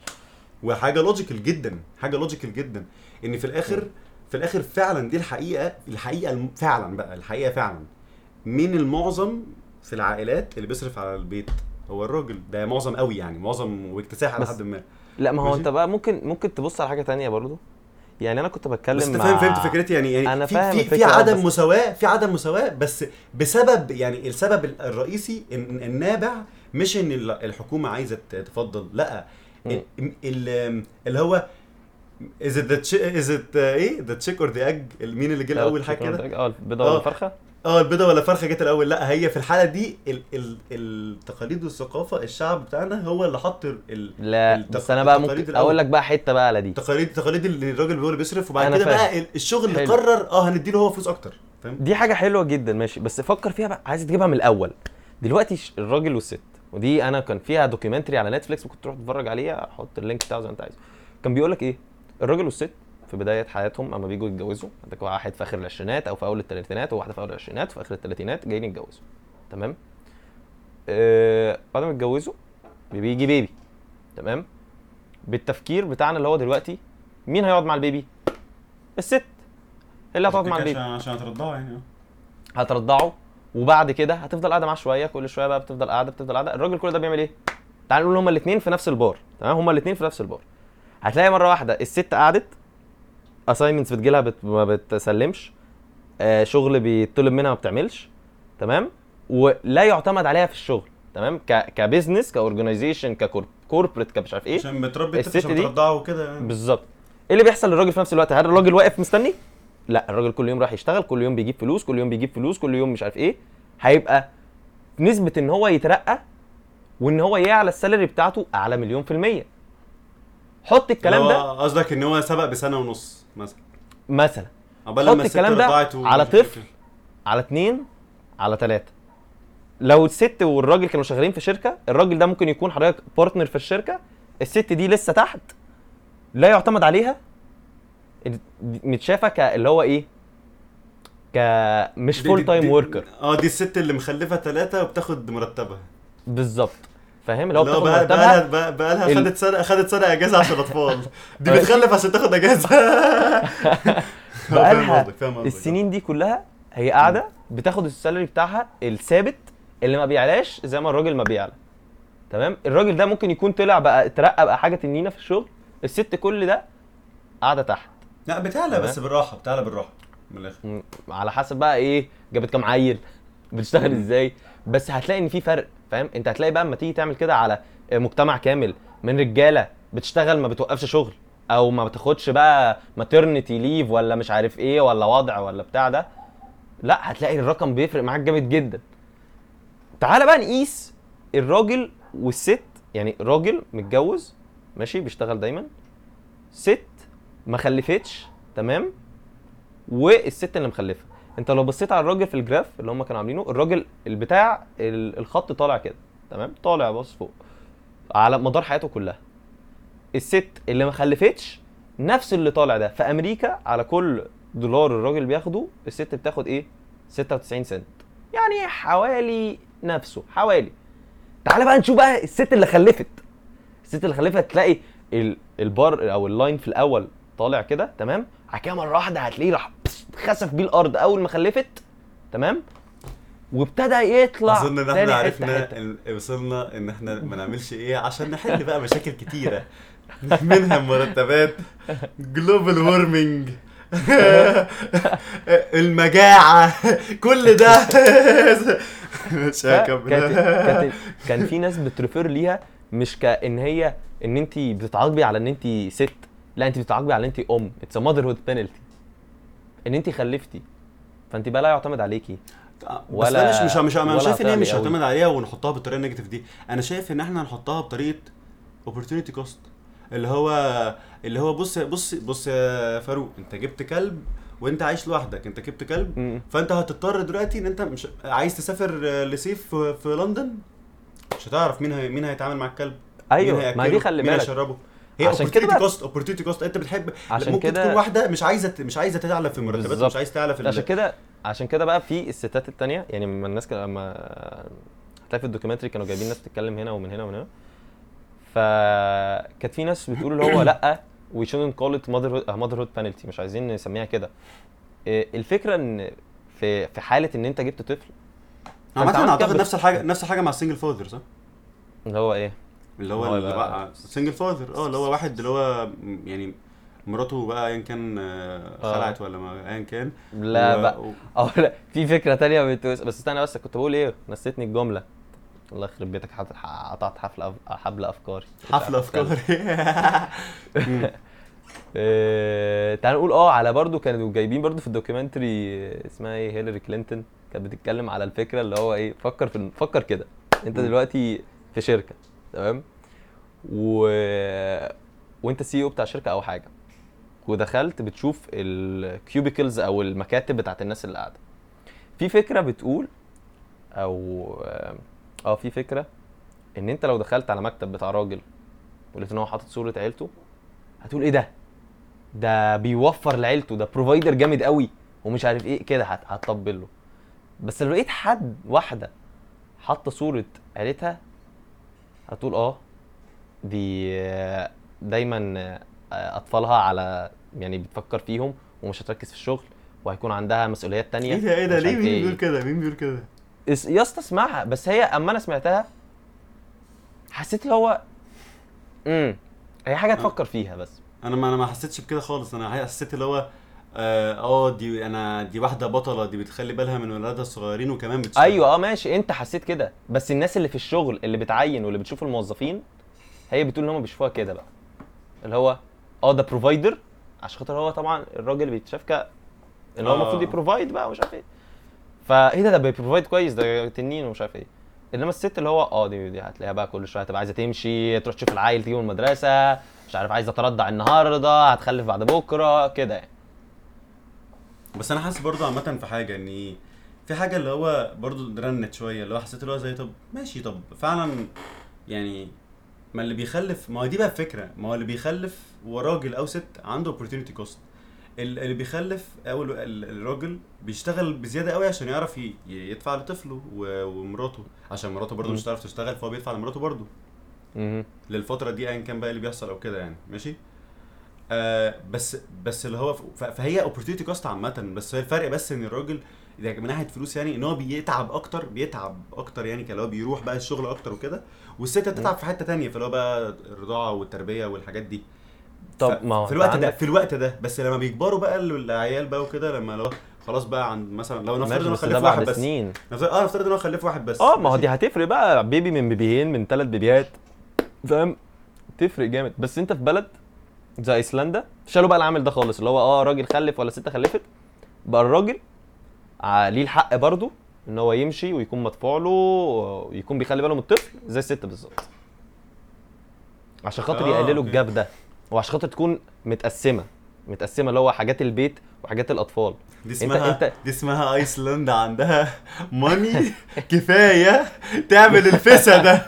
وحاجة logical جدا حاجة logical جدا. إن في الآخر في الآخر فعلا دي الحقيقة الحقيقة فعلا بقى الحقيقة فعلا. مين المعظم في العائلات اللي بيصرف على البيت؟ هو الراجل. ده معظم قوي يعني معظم واكتساح على حد ما. لا ما هو. أنت بقى ممكن ممكن تبص على حاجة تانية برضو. يعني أنا كنت بتكلم بس أنت مع فاهم فهمت فكرتي يعني يعني أنا في فاهم في, في عدم بس- مساواة في عدم مساواة بس بسبب يعني السبب ال- الرئيسي النابع مش إن ال- الحكومة عايزة تفضل لأ. اللي هو is it the chi- is it uh, إيه؟ The chick or the egg? مين اللي جه الأول حاجة كده؟ آه البيضة آه. ولا الفرخه آه البيضة ولا الفرخه جت الأول. لا هي في الحالة دي ال ال التقاليد والثقافة الشعب بتاعنا هو اللي حط ال- لا التق- بس أنا بقى ممكن الأول. أقول لك بقى حتة بقى على دي. التقاليد التقاليد اللي الراجل هو اللي بيصرف وبعد كده. بقى ال- الشغل اللي. قرر آه هنديله هو فلوس أكتر. فاهم؟ دي حاجة حلوة جدا ماشي. بس فكر فيها بقى عايز تجيبها من الأول. دلوقتي الراجل والست ودي أنا كان فيها documentary على نتفليكس ممكن تروح تتفرج عليها أحط ال link بتاعه زي ما أنت عايز كان بيقول لك إيه؟ الراجل والست في بداية حياتهم أما بيجوا يتجوزوا عندك واحد في آخر العشرينات أو في أول الثلاثينات وواحدة في أول العشرينات وفي آخر الثلاثينات جايين يتجوزوا. تمام؟ آه بعد ما يتجوزوا بيجي baby تمام؟ بالتفكير بتاعنا اللي هو دلوقتي مين هيقعد مع ال baby الست اللي هتقعد مع ال baby عشان عشان ترضعه يعني آه. هترضعه وبعد كده هتفضل قاعدة معاه شوية كل شوية بقى بتفضل قاعدة بتفضل قاعدة. الراجل كل ده بيعمل إيه؟ تعال نقول هما الاثنين في نفس البار. تمام؟ هما الاثنين في نفس البار. هتلاقي مرة واحدة الست قعدت assignments بتجيلها بت... ما بتسلمش آه شغل بيطلب منها ما بتعملش تمام؟ ولا يعتمد عليها في الشغل تمام؟ ك ك business ك organization ك corporate كمش عارف إيه. عشان بتربي الست عشان دي- وكده يعني. بالظبط. إيه اللي بيحصل للراجل في نفس الوقت؟ هل الراجل واقف مستني؟ لا الراجل كل يوم راح يشتغل كل يوم بيجيب فلوس كل يوم بيجيب فلوس كل يوم مش عارف إيه. هيبقى نسبة إن هو يترقى وإن هو يعلى ال salary بتاعته أعلى مليون في المية. حط الكلام ده قصدك إن هو سبق بسنة ونص مثلا. مثلا. حط الكلام ده و- على طفل. على اتنين على تلاتة. لو الست والراجل كانوا شغالين في شركة الراجل ده ممكن يكون حضرتك partner في الشركة الست دي لسه تحت لا يعتمد عليها. دي متشافة كاللي هو إيه؟ ك مش full time worker آه دي الست اللي مخلفة ثلاثة وبتاخد مرتبها. بالظبط. فاهم؟ اللي هو بتاخد بقى بقى مرتبها. بقى, بقى لها خدت سنه خدت سنة إجازة عشان أطفال. دي. بتخلف عشان تاخد إجازة. قصدك السنين دي كلها هي قاعدة بتاخد السالري بتاعها الثابت اللي ما بيعلاش زي ما الراجل ما بيعلى. تمام؟ الراجل ده ممكن يكون طلع بقى اترقى بقى حاجة تنينة في الشغل الست كل ده قاعدة تحت. لا بتعلى بس بالراحة بتعلى بالراحة. من الآخر. على حسب بقى إيه جابت كام عيل بتشتغل إزاي؟ بس هتلاقي إن في فرق. فاهم؟ انت هتلاقي بقى اما تيجي تعمل كده على مجتمع كامل من رجالة بتشتغل ما بتوقفش شغل أو ما بتاخدش بقى ماترنتي ليف ولا مش عارف إيه ولا وضع ولا بتاع ده لا هتلاقي الرقم بيفرق معاك جامد جدا. تعالى بقى نقيس الراجل والست يعني راجل متجوز ماشي بيشتغل دايما ست ما خلفتش تمام؟ والست اللي مخلفة. انت لو بصيت على الراجل في الجراف اللي هم كانوا عاملينه الراجل البتاع ال- الخط طالع كده تمام؟ طالع باص فوق على مدار حياته كلها. الست اللي ما خلفتش نفس اللي طالع ده. في أمريكا على كل دولار الراجل بياخده الست بتاخد إيه؟ 96 سنت. يعني حوالي نفسه حوالي. تعالى بقى نشوف بقى الست اللي خلفت. الست اللي خلفت تلاقي ال- البار أو ال line في الأول طالع كده تمام؟ بعد كده مرة واحدة هتلاقيه راح خسف بيه الأرض أول ما خلفت تمام؟ وابتدى يطلع أظن إن إحنا عرفنا وصلنا إن إحنا ما نعملش إيه عشان نحل بقى مشاكل كتيرة. منها مرتبات. global warming المجاعة. كل ده. مش هكمل كان في ناس بت refer ليها مش كان هي إن انت بتتعاقبي على إن انت ست لا انت بتتعاقبي على إن انت أم. it's motherhood penalty ان انت خلفتي فانت بقى لا يعتمد عليكي. بس ولا- أنا مش مش مش أنا شايف إن هي مش قوي. هعتمد عليها ونحطها بالطريقة ال negative دي. أنا شايف إن إحنا نحطها بطريقة opportunity cost. اللي هو اللي هو بص بص بص يا فاروق أنت جبت كلب وأنت عايش لوحدك. أنت جبت كلب م- فأنت هتضطر دلوقتي إن أنت مش عايز تسافر لسيف في, لندن؟ مش هتعرف مين هي مين هيتعامل مع الكلب أيوه مين ما دي؟ خلي مين بالك. هيشربه. هي عشان كده كوست opportunity كوست انت بتحب عشان ممكن كده- تكون واحدة مش عايزة مش عايزة تعلى في مرتبات بالظبط. مش عايزه تعلى في عشان كده عشان كده بقى في الستات التانية يعني لما الناس لما هتلاقي في الدوكيومنتري كانوا جايبين ناس بتتكلم هنا ومن هنا ومن هنا. فكانت في ناس بتقول اللي هو لأ وي shouldn't call it motherhood uh, motherhood penalty مش عايزين نسميها كده. إيه، الفكرة إن في في حالة إن أنت جبت طفل عامة أعتقد نفس الحاجة نفس الحاجة مع ال single father صح؟ اللي هو إيه؟ اللي هو اللي single father آه اللي هو واحد اللي هو يعني مراته بقى ايا كان آه، آه. خلعت ولا ما ايا كان. لا و- بقى. آه لا في فكرة تانية بتوس... بس استنى بس كنت بقول إيه؟ نسيتني الجملة. الله يخرب بيتك قطعت حبل أف... حبل أفكاري. حفله افكار آه، تعال نقول آه على برضو كانوا جايبين برضو في ال documentary اسمها إيه؟ هيلاري كلينتون. كانت بتتكلم على الفكرة اللي هو إيه؟ فكر في فكر كده. أنت. دلوقتي في شركة. تمام؟ و... وانت CEO بتاع شركة أو حاجة ودخلت بتشوف ال cubicles أو المكاتب بتاعت الناس اللي قاعدة. في فكرة بتقول أو آه آه، في فكرة إن أنت لو دخلت على مكتب بتاع راجل ولقيت إن هو حاطط صورة عيلته هتقول إيه ده؟ ده بيوفر لعيلته ده بروفايدر جامد قوي ومش عارف إيه كده هت- هتطبل له. بس لو لقيت حد واحدة حاطة صورة عيلتها هتقول آه دي دايما أطفالها على يعني بتفكر فيهم ومش هتركز في الشغل وهيكون عندها مسؤوليات تانية إيه ده إيه ده؟ ليه مين إيه. بيقول كده؟ مين بيقول كده؟ يا اسطى اسمعها بس هي أما أنا سمعتها حسيت اللي هو امم هي حاجة تفكر فيها بس. أنا ما أنا ما حسيتش بكده خالص. أنا حسيت اللي هو آه آه، دي أنا دي واحدة بطلة دي بتخلي بالها من ولادها الصغيرين وكمان بتشتغل أيوه آه ماشي. أنت حسيت كده. بس الناس اللي في الشغل اللي بتعين واللي بتشوف الموظفين هي بتقول إن هم بيشوفوها كده بقى. اللي هو آه ده بروفايدر عشان خاطر هو طبعا الراجل بيتشاف ك ان هو آه. المفروض ي provide بقى ومش عارف إيه. فإيه ده؟ ده بي provide كويس ده تنين ومش عارف إيه. إنما الست اللي هو آه دي, دي هتلاقيها بقى كل شوية هتبقى عايزة تمشي تروح تشوف العيل تيجي من المدرسة مش عارف عايزة ترضع النهارده هتخلف بعد بكرة كده يعني. بس أنا حاسس برضو عامة في حاجة إن في حاجة اللي هو برضو rant شوية اللي هو حسيت اللي هو زي طب ماشي طب فعلا يعني ما اللي بيخلف ما هو دي بقى الفكرة ما هو اللي بيخلف هو راجل أو ست عنده opportunity cost ال- اللي بيخلف أو ال- ال- الراجل بيشتغل بزيادة قوي عشان يعرف يدفع لطفله ومراته عشان مراته برضه. مش هتعرف تشتغل فهو بيدفع لمراته برضه. للفترة دي ايا كان بقى اللي بيحصل أو كده يعني ماشي آه بس بس اللي هو فهي opportunity cost عامة بس هي الفرق بس إن الراجل إذا من ناحية فلوس يعني إن هو بيتعب أكتر بيتعب أكتر يعني كان هو بيروح بقى الشغل أكتر وكده والست هتتعب في حتة تانية فاللي هو بقى الرضاعة والتربية والحاجات دي. طب ما هو في الوقت ده في الوقت ده بس لما بيكبروا بقى ال- العيال بقى وكده لما لو خلاص بقى عند مثلا لو نفترض ماشي ان بس ده خلف واحد بس سنين. نفترض آه نفترض إن هو خلف واحد بس. آه ما هو؟ دي هتفرق بقى بيبي من بيبيين من ثلاث بيبيات فاهم؟ تفرق جامد. بس أنت في بلد زي ايسلندا. شالوا بقى العامل ده خالص اللي هو آه راجل خلف ولا ست خلفت. بقى الراجل ليه الحق برضه إن هو يمشي ويكون مدفوع له ويكون بيخلي باله من الطفل زي الست بالظبط. عشان خاطر آه، يقللوا. الجاب ده وعشان خاطر تكون متقسمة. متقسمة اللي هو حاجات البيت وحاجات الأطفال دي اسمها أنت- دي اسمها ايسلندا عندها ماني كفاية تعمل الفسا ده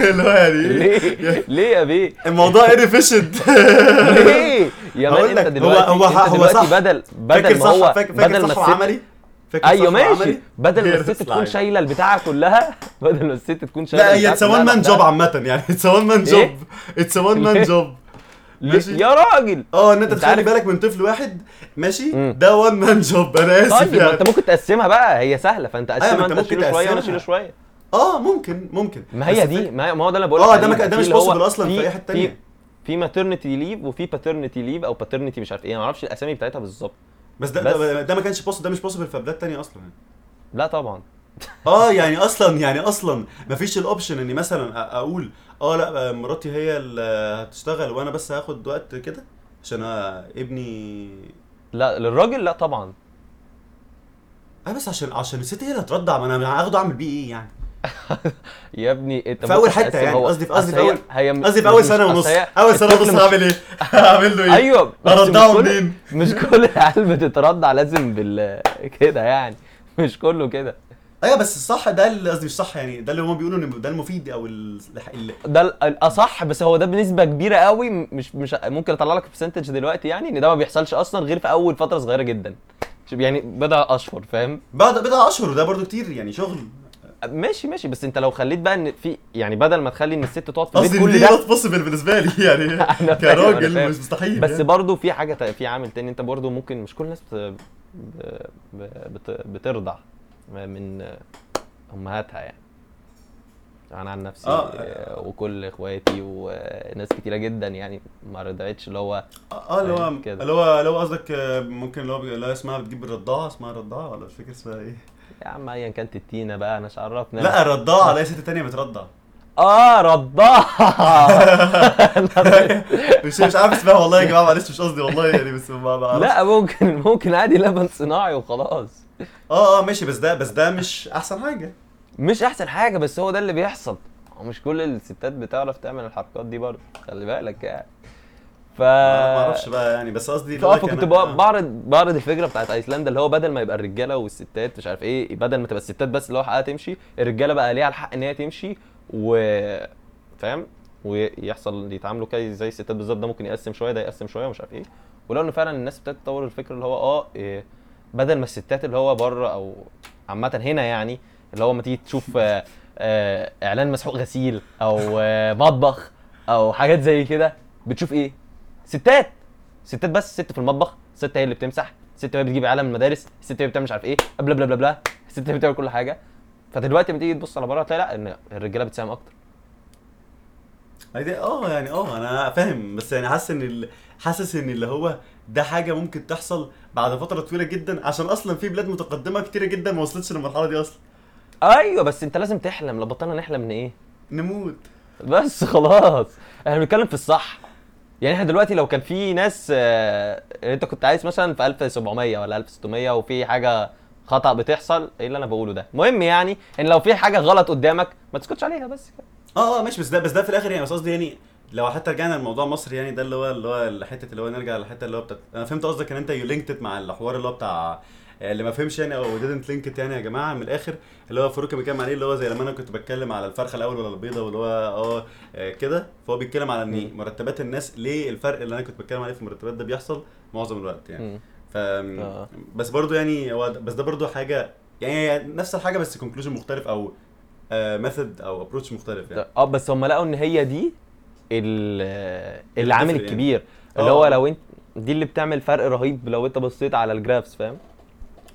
اللي هو يعني ليه ليه يا بيه الموضوع inefficient ليه يا مان أنت هو- دلوقتي هو ح- هو دلوقتي صح. بدل بدل ما هو فاكر بدل ما فاكر أيوه ماشي؟ بدل ما الست تكون. شايلة البتاعة كلها بدل ما الست تكون شايلة لا هي it's one man. job عامة يعني it's one man إيه؟ job it's one man؟ job؟ ماشي. يا راجل. آه إن أنت تخلي بالك من طفل واحد ماشي؟ مم. ده one man job أنا آسف طيب ما يعني. أنت ممكن تقسمها بقى. هي سهلة فأنت أيوة، قسمها أنت تشيله شوية وأنا. اشيله شوية. آه ممكن ممكن. ما هي دي ما, هو ده اللي بقول آه ده ده مش possible أصلا في أي حتة تانية. في maternity leave وفي paternity leave أو paternity مش عارف إيه. ما أعرفش الأسامي بتاعتها بالظبط. بس ده بس- ده, ما كانش possible ده مش possible في بلاد تانية أصلا يعني. لا طبعا. آه يعني أصلا يعني أصلا مفيش ال option إني مثلا أقول آه لأ مراتي هي اللي هتشتغل وأنا بس هاخد وقت كده عشان ابني لأ للراجل لأ طبعا. آه بس عشان عشان الست هي اللي هترضع ما أنا هاخده أعمل بيه إيه يعني؟ يا ابني أنت في حتة تقسم يعني، قصدي في- قصدي في هي قصدي في أول سنة ونص. أول سنة ونص هعمل إيه؟ هعمل له إيه؟ أيوه ارضعه كل- منين؟ مش كل العيال بتترضع لازم بال كده يعني مش كله كده. أيوه بس الصح ده اللي قصدي مش صح يعني ده اللي هم بيقولوا إن ده المفيد أو ال... ال... ده ال- الاصح بس هو ده بنسبة كبيرة قوي مش مش ممكن أطلع لك percentage دلوقتي يعني إن ده ما بيحصلش أصلا غير في أول فترة صغيرة جدا يعني بضع أشهر فاهم بعد بضع أشهر وده برضو كتير يعني شغل ماشي ماشي بس أنت لو خليت بقى إن في يعني بدل ما تخلي إن الست تقعد في قصدي البيت كل ده not possible بالنسبة لي يعني كراجل. مش مستحيل بس يعني. برضو في حاجة في عامل تاني أنت برضو ممكن مش كل الناس بت... ب- بت... بترضع من أمهاتها يعني. أنا عن نفسي آه. وكل إخواتي وناس كتيرة جدا يعني ما رضعتش اللي هو آه اللي هو. اللي هو اللي هو قصدك آه، ممكن اللي هو اللي هو اسمها بتجيب الرضاعة اسمها رضاعة ولا مش فاكر اسمها إيه. يا عم ايا كانت التينة بقى أنا مش عرفنا لا الرضاعة لا ست تانية بترضع. آه رضاعة. مش مش عارف اسمها والله يا جماعة معلش مش قصدي والله يعني بس ما لا ممكن ممكن عادي لبن صناعي وخلاص. آه آه ماشي بس ده بس ده مش أحسن حاجة. مش أحسن حاجة بس هو ده اللي بيحصل. هو مش كل الستات بتعرف تعمل الحركات دي برضه خلي بالك يعني. ف ما أعرفش بقى يعني بس قصدي كان- فكنت آه. بعرض بعرض الفكرة بتاعت آيسلندا اللي هو بدل ما يبقى الرجالة والستات مش عارف إيه بدل ما تبقى الستات بس اللي هو حقها تمشي الرجالة بقى ليها الحق إن هي تمشي و فاهم؟ ويحصل يتعاملوا كده زي الستات بالظبط ده ممكن يقسم شوية ده يقسم شوية ومش عارف إيه. ولو إن فعلا الناس ابتدت تطور الفكرة اللي هو آه إيه بدل ما الستات اللي هو بره أو عامة هنا يعني اللي هو ما تيجي تشوف آه، آه، إعلان مسحوق غسيل أو آه، مطبخ أو حاجات زي كده بتشوف إيه؟ ستات! ستات بس ست في المطبخ ست هي اللي بتمسح ست هي بتجيب من المدارس الست هي بتعمل مش عارف إيه بلا بلا بلا بلا الست هي اللي بتعمل كل حاجة. فدلوقتي لما تيجي تبص على بره هتلاقي لأ إن الرجالة بتساهم أكتر. آه يعني آه أنا فاهم بس يعني حاسس إن حاسس إن اللي هو ده حاجة ممكن تحصل بعد فترة طويلة جدا عشان أصلا في بلاد متقدمة كتيرة جدا ما وصلتش للمرحلة دي أصلا. أيوه بس أنت لازم تحلم. لو بطلنا نحلم من إيه؟ نموت. بس خلاص. إحنا بنتكلم في الصح. يعني إحنا دلوقتي لو كان في ناس آه، أنت كنت عايز مثلا في 1700 ولا 1600 وفي حاجة خطأ بتحصل إيه اللي أنا بقوله ده؟ المهم يعني إن لو في حاجة غلط قدامك ما تسكتش عليها بس. كده آه آه ماشي بس ده بس ده في الآخر يعني بس قصدي يعني لو حتى رجعنا لموضوع مصر يعني ده اللي هو اللي هو الحتة اللي هو نرجع للحتة اللي هو بتاعت أنا فهمت قصدك إن أنت يو لينكت مع الحوار اللي هو بتاع اللي ما فهمش يعني أو link it يعني يا جماعة من الآخر اللي هو فاروق بيتكلم عليه اللي هو زي لما أنا كنت بتكلم على الفرخة الأول ولا البيضة واللي هو آه آه، كده فهو بيتكلم على إن. مرتبات الناس ليه الفرق اللي أنا كنت بتكلم عليه في المرتبات ده بيحصل معظم الوقت يعني. ف آه. بس برضو يعني هو بس ده برضو حاجة يعني نفس الحاجة بس conclusion مختلف أو method أو approach مختلف يعني آه بس هم لقوا إن هي دي العامل يعني. الكبير. اللي آه. هو لو انت دي اللي بتعمل فرق رهيب لو انت بصيت على ال graphs فاهم؟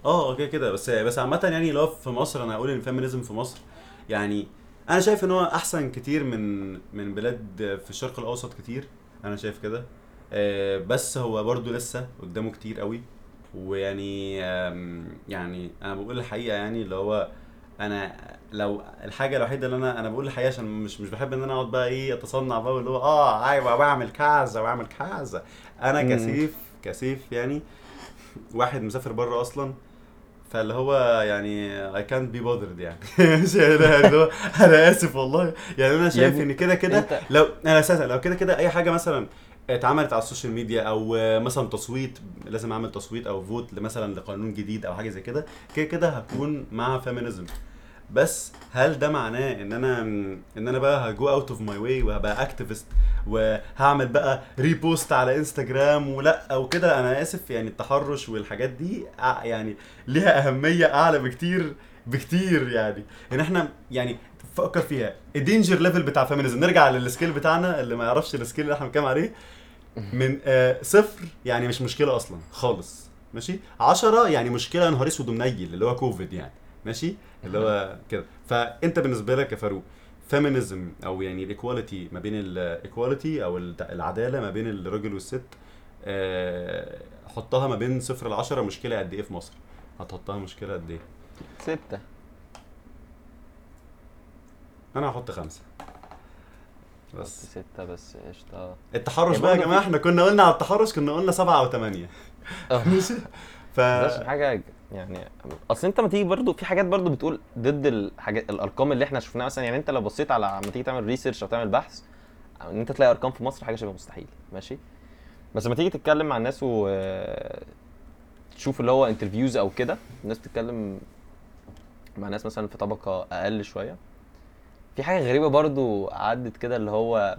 آه كده كده. بس بس عامة يعني لو في مصر أنا أقول إن ال feminism في مصر يعني أنا شايف إن هو أحسن كتير من من بلاد في الشرق الأوسط كتير. أنا شايف كده. آه، بس هو برضو لسه قدامه كتير قوي. ويعني يعني أنا بقول الحقيقة يعني اللي هو أنا لو الحاجة الوحيدة اللي أنا أنا بقول الحقيقة عشان مش مش بحب إن أنا أقعد بقى إيه أتصنع بقى اللي هو آه أيوه بعمل كذا بعمل كذا. أنا. كسيف كسيف يعني واحد مسافر بره أصلا فاللي هو يعني I can't be bothered يعني. يعني أنا آسف والله. يعني أنا شايف ابني، إن كده كده لو أنا أساسا لو كده كده أي حاجة مثلا اتعملت على ال social media أو مثلا تصويت لازم اعمل تصويت أو vote مثلا لقانون جديد أو حاجة زي كده كده كده هكون مع feminism بس هل ده معناه ان أنا ان أنا بقى ه go out of my way وهبقى activist وهعمل بقى repost على انستجرام ولا وكده؟ أنا آسف يعني التحرش والحاجات دي أع- يعني ليها أهمية أعلى بكتير بكتير يعني. ان إحنا يعني فكر فيها. ال danger level بتاع feminism نرجع لل scale بتاعنا اللي ما يعرفش ال scale اللي إحنا بنتكلم عليه. من آه صفر يعني مش مشكلة أصلا خالص. ماشي؟ 10 يعني مشكلة نهار أسود ومنيل اللي هو كوفيد يعني. ماشي؟ اللي هو كده. فأنت بالنسبة لك يا فاروق feminism أو يعني ال equality ما بين ال equality أو العدالة ما بين الراجل والست آه، حطها ما بين صفر ل 10 مشكلة قد إيه في مصر؟ هتحطها مشكلة قد إيه؟ ستة. أنا هحط خمسة. بس. ستة بس قشطة. التحرش بقى يا في- إحنا كنا قلنا على التحرش كنا قلنا سبعة أو ثمانية ماشي ف حاجة يعني أصل أنت ما تيجي برضو في حاجات برضو بتقول ضد الحاجات الأرقام اللي إحنا شفناها. مثلا يعني أنت لو بصيت على لما تيجي تعمل research أو تعمل بحث إن أنت تلاقي أرقام في مصر حاجة شبه مستحيل. ماشي؟ بس لما تيجي تتكلم مع الناس و تشوف اللي هو interviews أو كده الناس بتتكلم مع ناس مثلا في طبقة أقل شوية. في حاجة غريبة برضو عدت كده اللي هو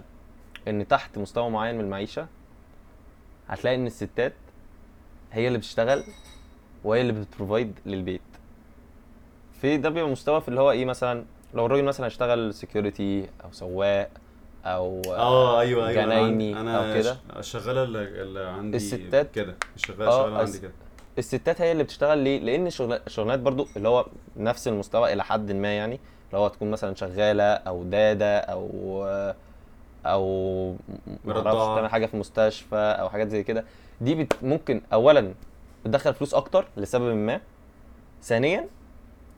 إن تحت مستوى معين من المعيشة هتلاقي إن الستات هي اللي بتشتغل وهي اللي بت provide للبيت. في ده بيبقى مستوى في اللي هو إيه مثلا لو الراجل مثلا هيشتغل security أو سواق أو آه أيوه أيوه أنا جنايني أنا أو كده. الشغاله اللي, عندي الستات- كده الشغاله آه، شغالة عندي كده. الستات هي اللي بتشتغل ليه؟ لأن الشغل- الشغلانات برضو اللي هو نفس المستوى إلى حد ما يعني اللي هو تكون مثلا شغالة أو دادة أو أو معرفش. تعمل حاجة في مستشفى أو حاجات زي كده. دي بت ممكن اولا بتدخل فلوس أكتر لسبب ما. ثانيا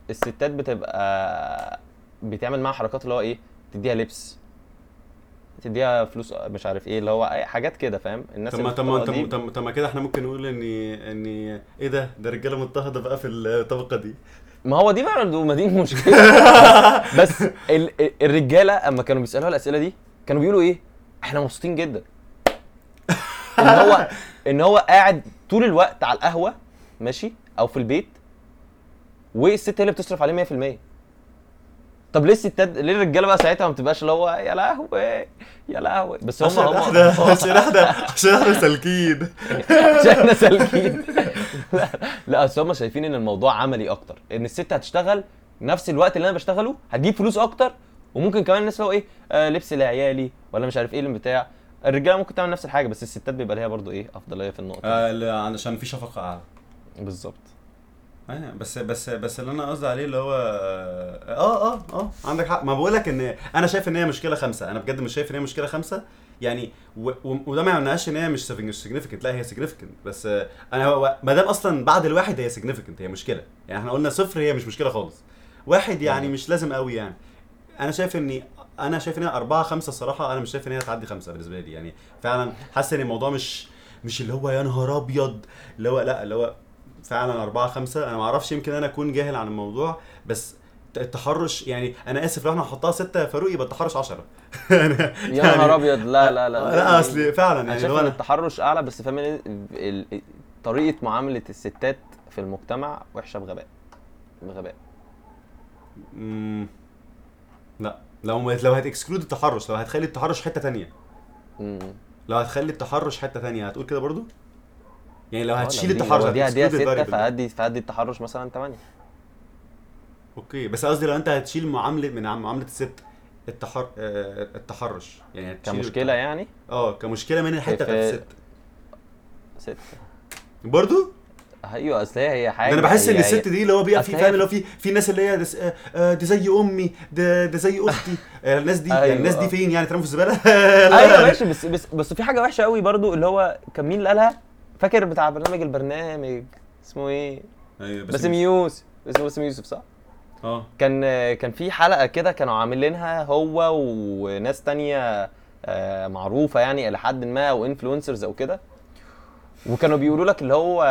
الستات بتبقى بتعمل معاها حركات اللي هو إيه؟ تديها لبس. تديها فلوس مش عارف إيه اللي هو أي- حاجات كده فاهم؟ الناس طب ما طب ما طب طب- ما كده إحنا ممكن نقول ان ان إيه ده؟ ده رجالة مضطهدة بقى في الطبقة دي. ما هو دي بقى ما دي المشكلة. بس ال- ال- الرجالة أما كانوا بيسألوها الأسئلة دي كانوا بيقولوا إيه؟ إحنا مبسوطين جدا. إن هو إن هو قاعد طول الوقت على القهوة ماشي أو في البيت والست هي اللي بتصرف عليه 100% طب ليه الستات ليه الرجالة بقى ساعتها ما بتبقاش اللي هو يا لهوي يا لهوي؟ بس هم هم عشان إحنا عشان إحنا سالكين. عشان إحنا سالكين. لا لا اصل هم شايفين إن الموضوع عملي أكتر. إن الست هتشتغل نفس الوقت اللي أنا بشتغله هتجيب فلوس أكتر وممكن كمان الناس اللي هو إيه آه لبس لعيالي ولا مش عارف إيه اللي بتاع. الرجالة ممكن تعمل نفس الحاجة بس الستات بيبقى ليها برضو إيه أفضلية في النقطة. آه لا، علشان في شفقة أعلى. بالظبط. أيوه بس بس بس اللي أنا قصدي عليه اللي هو آه آه آه عندك حق. ما بقول لك إن أنا شايف إن هي مشكلة خمسة. أنا بجد مش شايف إن هي مشكلة خمسة. يعني و... و... وده ما يمنعش إن هي مش significant لا هي significant بس آه، أنا ما دام أصلا بعد الواحد هي significant هي مشكلة. يعني إحنا قلنا صفر هي مش مشكلة خالص. واحد يعني مم. مش لازم قوي يعني. أنا شايف إني أنا شايف إن هي أربعة خمسة الصراحة أنا مش شايف إن هي تعدي خمسة بالنسبة لي. يعني فعلا حاسس إن الموضوع مش مش اللي هو يا نهار أبيض اللي هو لا اللي هو فعلا أربعة خمسة. أنا ما أعرفش يمكن أنا أكون جاهل عن الموضوع بس التحرش يعني أنا آسف لو إحنا هنحطها ستة يا فاروق يبقى التحرش 10 يا نهار أبيض. لا لا لا لا أصل فعلا أنا يعني شايف اللي هو إن أنا التحرش أعلى بس فاهم طريقة معاملة الستات في المجتمع وحشة بغباء. بغباء. لا. لو لو هتكسكلود التحرش لو هتخلي التحرش حتة تانية. مم. لو هتخلي التحرش حتة تانية هتقول كده برضو؟ يعني لو آه، هتشيل دي- التحرش دي الvariable ده. فهدي فهدي التحرش مثلا 8 okay بس قصدي لو أنت هتشيل معاملة من معاملة الست التحر... آه، التحرش يعني كمشكلة يعني؟ آه كمشكلة من الحتة بتاعت الست. ستة برضو؟ أيوه أصل هي هي حاجة أنا بحس إن الست دي اللي هو بيبقى في فاهم اللي هو في في ناس اللي هي دس... آه، دي زي أمي ده زي أختي. الناس دي يعني أيوة، الناس. دي فين يعني؟ ترموا في الزبالة؟ أيوه ماشي بس بس بس في حاجة وحشة قوي برضو اللي هو كان مين اللي قالها؟ فاكر بتاع برنامج البرنامج؟ اسمه إيه؟ أيوه باسم يوسف. اسمه باسم يوسف صح؟ آه. كان كان في حلقة كده كانوا عاملينها هو وناس تانية آه، معروفة يعني إلى حد ما أو انفلونسرز أو كده. وكانوا بيقولوا لك اللي هو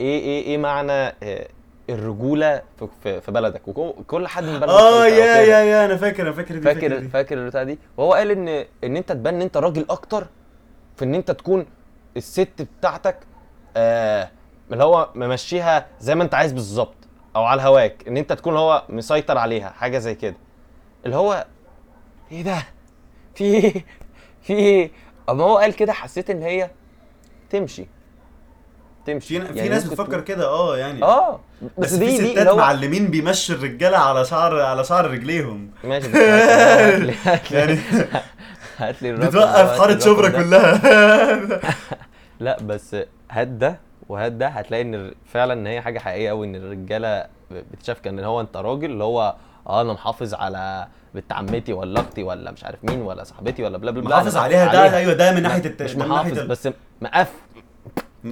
إيه إيه إيه معنى آه، الرجولة في- بلدك. وكل حد من بلدك آه يا. يا يا أنا فاكر أنا فاكر دي فاكر. فاكر البتاع دي. وهو قال إن إن أنت تبان إن أنت راجل أكتر في إن أنت تكون الست بتاعتك آه اللي هو ممشيها زي ما انت عايز بالظبط أو على هواك إن أنت تكون هو مسيطر عليها حاجة زي كده. اللي هو إيه ده؟ في إيه؟ في إيه؟ أما هو قال كده حسيت إن هي تمشي. تمشي. في في يعني ناس ممكن بتفكر تكون- كده آه يعني. آه بس, بس دي في ستات هو معلمين بيمشوا الرجالة على شعر على شعر رجليهم. ماشي يعني هات لي الرقم بتوقف حاره شبرا. كلها. لا بس هات ده وهات ده. هتلاقي إن فعلا إن هي حاجة حقيقية قوي إن الرجالة بتشاف كأن هو أنت راجل اللي هو آه أنا محافظ على بنت عمتي ولا أختي ولا مش عارف مين ولا صاحبتي ولا بلا بلا بلا. محافظ عليها. ده أيوه ده من ناحية الت... مش محافظ ال- بس مقف.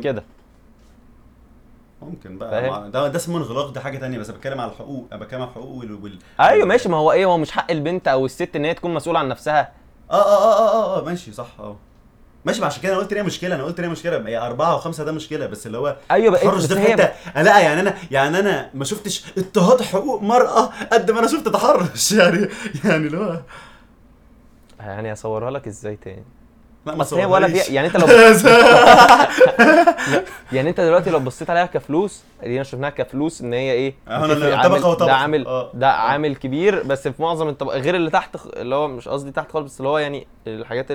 كده. ممكن بقى. فاهم؟ مع- ده ده اسمه انغلاق ده حاجة تانية بس بتكلم على الحقوق أنا بتكلم على الحقوق وال, وال... أيوه ماشي. ما هو إيه؟ هو مش حق البنت أو الست إن هي تكون مسؤولة عن نفسها. آه آه آه آه آه ماشي صح آه. ماشي ما عشان كده أنا قلت إن هي مشكلة أنا قلت إن هي مشكلة. هي أربعة وخمسة ده مشكلة بس اللي هو أيوه بقى التحرش بس ده في حتة لأ يعني أنا يعني أنا ما شفتش اضطهاد حقوق مرأة قد ما أنا شفت تحرش يعني يعني اللي هو يعني أصورها لك إزاي تاني؟ اصل هي ولا. فيها يعني انت لو يعني انت دلوقتي لو بصيت عليها كفلوس دي شفناها كفلوس ان هي إيه عامل- طبقة وطبقة. ده عامل آه، ده. عامل كبير بس في معظم الطبق غير اللي تحت اللي هو مش قصدي تحت خالص بس اللي هو يعني الحاجات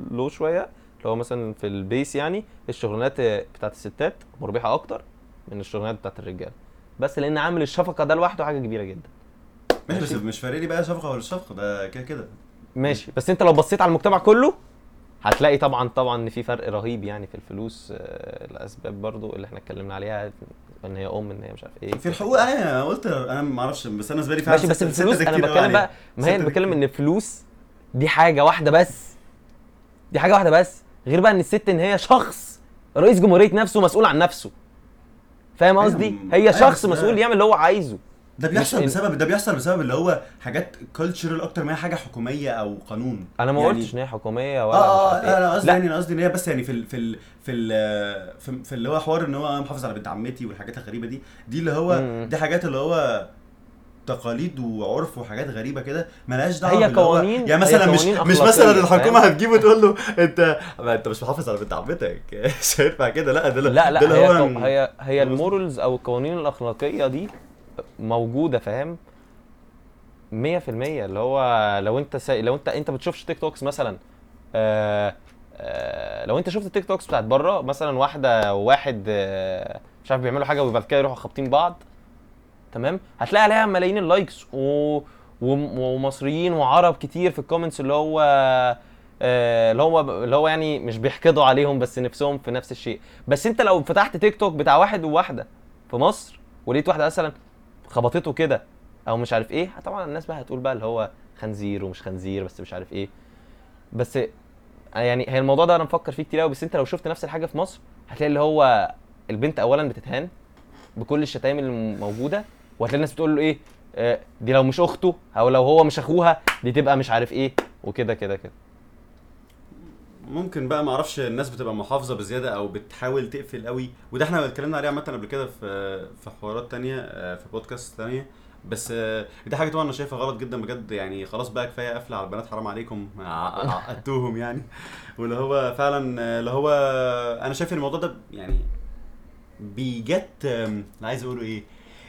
ال low شوية اللي هو مثلا في ال base يعني الشغلانات بتاعت الستات مربحة أكتر من الشغلانات بتاعت الرجاله بس لأن عامل الشفقة ده لوحده حاجة كبيرة جدا ماشي بس. مش فارق لي بقى شفقة ولا شفقه ده كده كده ماشي بس انت لو بصيت على المجتمع كله هتلاقي طبعا طبعا إن في فرق رهيب يعني في الفلوس آه، الأسباب برضو اللي إحنا اتكلمنا عليها إن هي أم إن هي مش عارف إيه. في الحقوق أنا أنا قلت أنا ما أعرفش بس أنا بالنسبة لي فعلا ماشي بس الفلوس أنا بتكلم. بقى ما هي أنا بتكلم. إن الفلوس دي حاجة واحدة بس. دي حاجة واحدة بس. غير بقى إن الست إن هي شخص رئيس جمهورية نفسه مسؤول عن نفسه. فاهم أيوة، قصدي؟ م- هي أيوة، شخص مسؤول يعمل اللي هو عايزه. ده بيحصل بسبب ده بيحصل بسبب اللي هو حاجات كلتشرال أكتر ما هي حاجة حكومية أو قانون أنا ما يعني- قلتش إن هي حكومية ولا آه آه عارف إيه. أنا قصدي لا يعني أنا قصدي إن هي بس يعني في ال في ال في ال في, في اللي هو حوار إن هو أنا محافظ على بنت عمتي والحاجات الغريبة دي دي اللي هو. دي حاجات اللي هو تقاليد وعرف وحاجات غريبة كده ملهاش دعوة هي قوانين- يعني مثلا مش مش مثلا الحكومة؟ هتجيبه تقول له انت ما أنت مش محافظ على بنت عمتك مش هينفع كده لا ده لا لا اللي هي هي هي؟ ال morals أو القوانين الأخلاقية دي موجودة فاهم؟ 100% اللي هو لو انت سا... لو انت انت بتشوفش TikToks مثلا آه آه لو انت شفت ال TikToks بتاعت بره مثلا واحدة وواحد آه مش عارف بيعملوا حاجة وبعد كده يروحوا خابطين بعض تمام؟ هتلاقي عليها ملايين ال likes و... وم- ومصريين وعرب كتير في ال comments اللي هو آه، اللي هو اللي هو يعني مش بيحقدوا عليهم بس نفسهم في نفس الشيء. بس انت لو فتحت تيك توك بتاع واحد وواحدة في مصر ولقيت واحدة مثلا خبطته كده أو مش عارف إيه طبعا الناس بقى هتقول بقى اللي هو خنزير ومش خنزير بس مش عارف إيه. بس يعني هي الموضوع ده أنا مفكر فيه كتير قوي بس انت لو شفت نفس الحاجة في مصر هتلاقي اللي هو البنت اولا بتتهان بكل الشتايم اللي موجوده وهتلاقي الناس بتقول له إيه آه، دي لو مش أخته أو لو هو مش أخوها دي تبقى مش عارف إيه وكده كده كده. ممكن بقى ما أعرفش الناس بتبقى محافظة بزيادة أو بتحاول تقفل قوي. وده إحنا اتكلمنا عليه عامة قبل كده في في حوارات تانية آه، في بودكاست تانية. بس آه، دي حاجة طبعا أنا شايفها غلط جدا بجد. يعني خلاص بقى كفاية قفلة على البنات حرام عليكم. ع- عقدتوهم يعني. واللي هو فعلا آه، اللي هو أنا شايف إن الموضوع ده يعني بيجت عايز أقوله إيه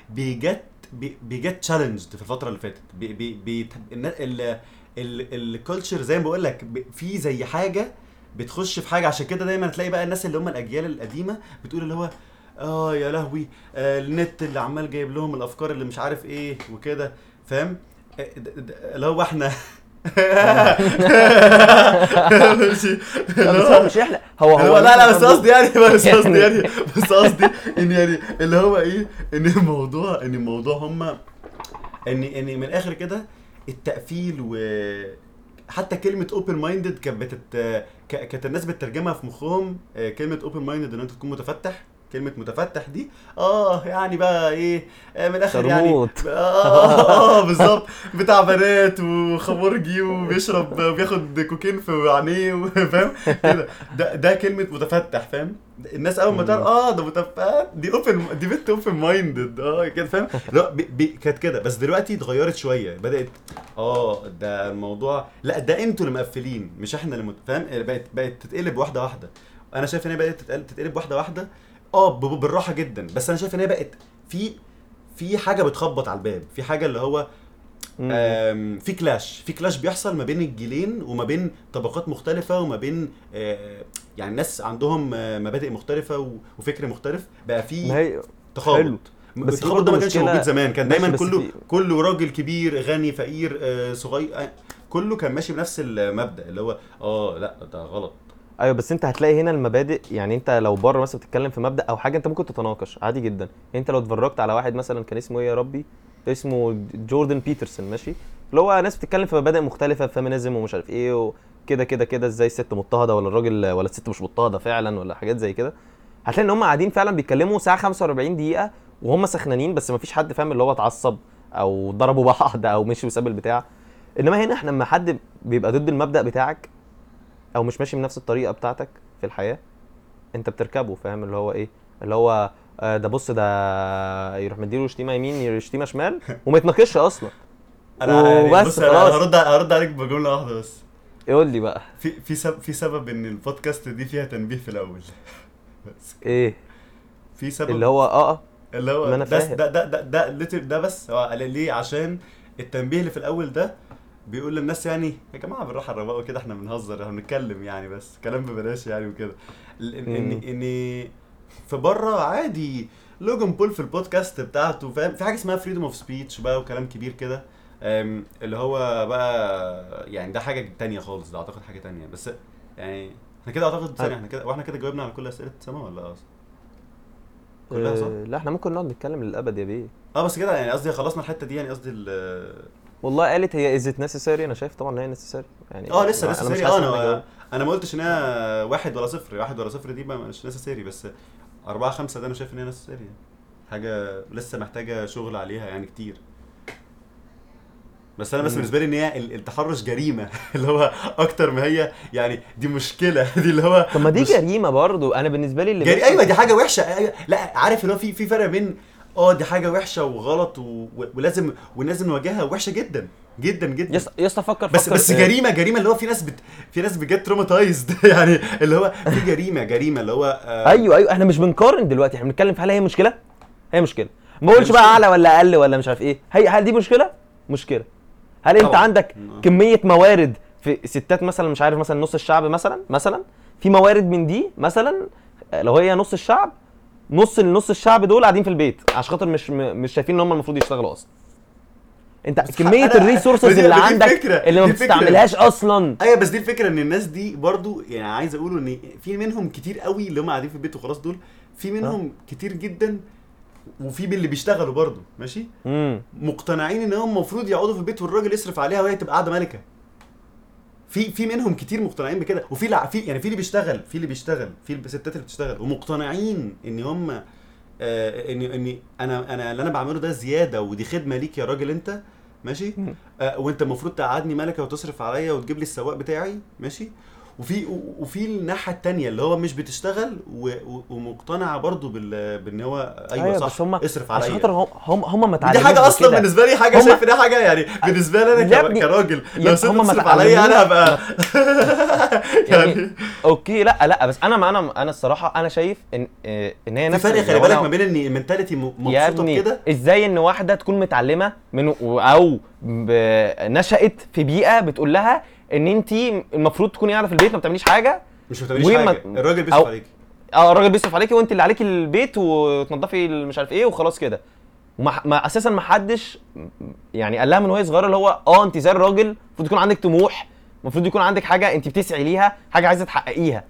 بيجت بي- بيجت تشالنج في الفترة اللي فاتت. بي بي بي الكالتشر زي ما بقول لك في زي حاجة بتخش في حاجة عشان كده دايما تلاقي بقى الناس اللي هم الأجيال القديمة بتقول اللي هو آه يا لهوي آه النت اللي عمال جايب لهم الأفكار اللي مش عارف إيه وكده فاهم؟ آه، اللي هو إحنا مش يحلق هو هو لا لا بس قصدي يعني بس قصدي يعني- يعني بس قصدي إن يعني اللي هو إيه إن الموضوع إن الموضوع هم إن إن من الآخر كده التقفيل و حتى كلمة open-minded كانت بتت كانت الناس بتترجمها في مخهم آه، كلمة open-minded إن أنت تكون متفتح. كلمة متفتح دي آه يعني بقى إيه آه من الآخر يعني شرموط. آه آه, آه بالظبط. بتاع بنات وخمرجي وبيشرب بياخد كوكين في عينيه فاهم؟ كده. ده ده كلمة متفتح فاهم؟ الناس أول ما تعرف آه ده متفتح دي open دي بنت open-minded آه كده فاهم؟ لا كانت كده. بس دلوقتي اتغيرت شوية بدأت آه ده الموضوع لأ ده أنتوا اللي مقفلين مش إحنا اللي. فاهم؟ بقت بقت تتقلب واحدة واحدة. أنا شايف إن هي تتقلب, تتقلب واحدة واحدة آه بالراحة جدا. بس أنا شايف إن هي بقت في في حاجة بتخبط على الباب. في حاجة اللي هو في كلاش في كلاش بيحصل ما بين الجيلين وما بين طبقات مختلفة وما بين آه، يعني ناس عندهم آه، مبادئ مختلفة و- وفكر مختلف. بقى في تخابط. بس التخابط ده ما كانش موجود زمان. كان دايما كله في- كله راجل كبير غني فقير آه، صغير كله كان ماشي بنفس المبدأ. اللي هو آه لأ ده غلط. أيوه بس أنت هتلاقي هنا المبادئ يعني أنت لو بره مثلا بتتكلم في مبدأ أو حاجة أنت ممكن تتناقش عادي جدا. أنت لو اتفرجت على واحد مثلا كان اسمه إيه يا ربي؟ اسمه جوردن بيترسون ماشي؟ اللي هو ناس بتتكلم في مبادئ مختلفة feminism ومش عارف إيه وكده كده كده إزاي الست مضطهدة ولا الراجل ولا الست مش مضطهدة فعلا ولا حاجات زي كده. هتلاقي إن هم قاعدين فعلا بيتكلموا ساعة 45 دقيقة وهم سخنانين بس مفيش حد فاهم اللي هو اتعصب أو ضربوا بعض أو مشي وساب البتاع. إنما هنا إحنا لما حد بيبقى ضد المبدأ بتاعك أو مش ماشي بنفس الطريقة بتاعتك في الحياة أنت بتركبه فاهم؟ اللي هو إيه؟ اللي هو آه، ده بص ده يروح مديله شتيمة يمين شتيمة شمال وما يتناقش أصلا. أنا يعني وبس بص أنا. هرد هرد عليك بجملة واحدة بس. يقول لي بقى. في في سبب في سبب إن البودكاست دي فيها تنبيه في الأول. بس. إيه؟ في سبب اللي هو آه آه. اللي هو ما ده فاهم. ده ده ده ده, بس. هو ليه عشان التنبيه اللي في الأول ده بيقول للناس يعني يا جماعة بالراحة الرواقه كده إحنا بنهزر إحنا بنتكلم يعني بس كلام ببلاش يعني وكده ان ان في بره عادي لوجان بول في البودكاست بتاعته فاهم في حاجة اسمها freedom of speech بقى وكلام كبير كده اللي هو بقى يعني ده حاجة تانية خالص ده أعتقد حاجة تانية بس يعني إحنا كده أعتقد ثانية. إحنا كده وإحنا كده جاوبنا على كل أسئلة سما ولا آه كلها صح؟ آه، لا إحنا ممكن نقعد نتكلم للأبد يا بيه آه بس كده يعني قصدي خلصنا الحتة دي يعني قصدي والله قالت هي is it necessary أنا شايف طبعا إن هي necessary يعني آه لسه حاسس آه أنا. أنا ما قلتش إن هي واحد ولا صفر واحد ولا صفر دي مش necessary بس أربعة خمسة ده أنا شايف إن هي يعني. حاجة لسه محتاجة شغل عليها يعني كتير بس أنا بس مم. بالنسبة لي إن هي ال- التحرش جريمة اللي هو أكتر ما هي يعني دي مشكلة دي اللي هو طب ما دي مش- جريمة برضو أنا بالنسبة لي اللي جري... أيوه دي حاجة وحشة أيوة. لا عارف اللي هو في في فرق بين آه دي حاجة وحشة وغلط و... ولازم ولازم نواجهها وحشة جدا جدا جدا. yes yes فكر بس فكر بس جريمة جريمة اللي هو في ناس بت... في ناس بجد traumatized يعني اللي هو في جريمة جريمة اللي هو آه أيوه أيوه. إحنا مش بنقارن دلوقتي إحنا بنتكلم في هل هي مشكلة؟ هي مشكلة. ما بقولش بقى. أعلى ولا أقل ولا مش عارف إيه. هي هل دي مشكلة؟ مشكلة. هل أنت طبعاً. عندك. كمية موارد في ستات مثلا مش عارف مثلا نص الشعب مثلا مثلا؟ في موارد من دي مثلا؟ لو هي نص الشعب نص نص الشعب دول قاعدين في البيت عشان خاطر مش م- مش شايفين إن هم المفروض يشتغلوا أصلا. أنت كمية ال resources اللي عندك الفكرة، اللي ما. بتستعملهاش أصلا. أيوه بس دي الفكرة إن الناس دي برضو يعني عايز أقوله إن في منهم كتير قوي اللي هم قاعدين في البيت وخلاص دول في منهم كتير جدا وفي اللي بيشتغلوا برضو ماشي؟ امم مقتنعين إن هم المفروض يقعدوا في البيت والراجل يصرف عليها وهي تبقى قاعدة ملكة. في في منهم كتير مقتنعين بكده وفي الع- في يعني في اللي بيشتغل في اللي بيشتغل في الستات اللي بتشتغل ومقتنعين إن هم آه إن إن أنا أنا اللي أنا بعمله ده زيادة ودي خدمة ليك يا راجل أنت ماشي. آه وأنت المفروض تقعدني ملكة وتصرف عليا وتجيب لي السواق بتاعي ماشي وفي وفي الناحية التانية اللي هو مش بتشتغل و- و- ومقتنعه برضو بال بإن هو أيوه, أيوة، صح بس هم- اصرف عشان عليا خاطر هم هم ما دي حاجة أصلا بكده. بالنسبة لي حاجة هم- شايف انها حاجة يعني بالنسبة لي أنا ك- كراجل لو ما تصرف عليا أنا هبقى يعني okay لأ لأ بس أنا ما أنا أنا الصراحة أنا شايف إن إن هي نفس فرق خلي بالك ما بين إن ال mentality مبسوطة بكده إزاي إن واحدة تكون متعلمة من أو. نشأت في بيئة بتقول لها ان انت المفروض تكوني قاعدة في البيت ما بتعمليش حاجة. مش ما بتعمليش حاجة. الراجل بيصرف أو- عليك آه الراجل بيصرف عليكي وانت اللي عليكي البيت وتنضفي مش عارف إيه وخلاص كده. وما ما أساسا ما حدش يعني قال لها من وهي صغيرة اللي هو آه انت زي الراجل المفروض يكون عندك طموح المفروض يكون عندك حاجة انت بتسعي ليها حاجة عايزة تحققيها.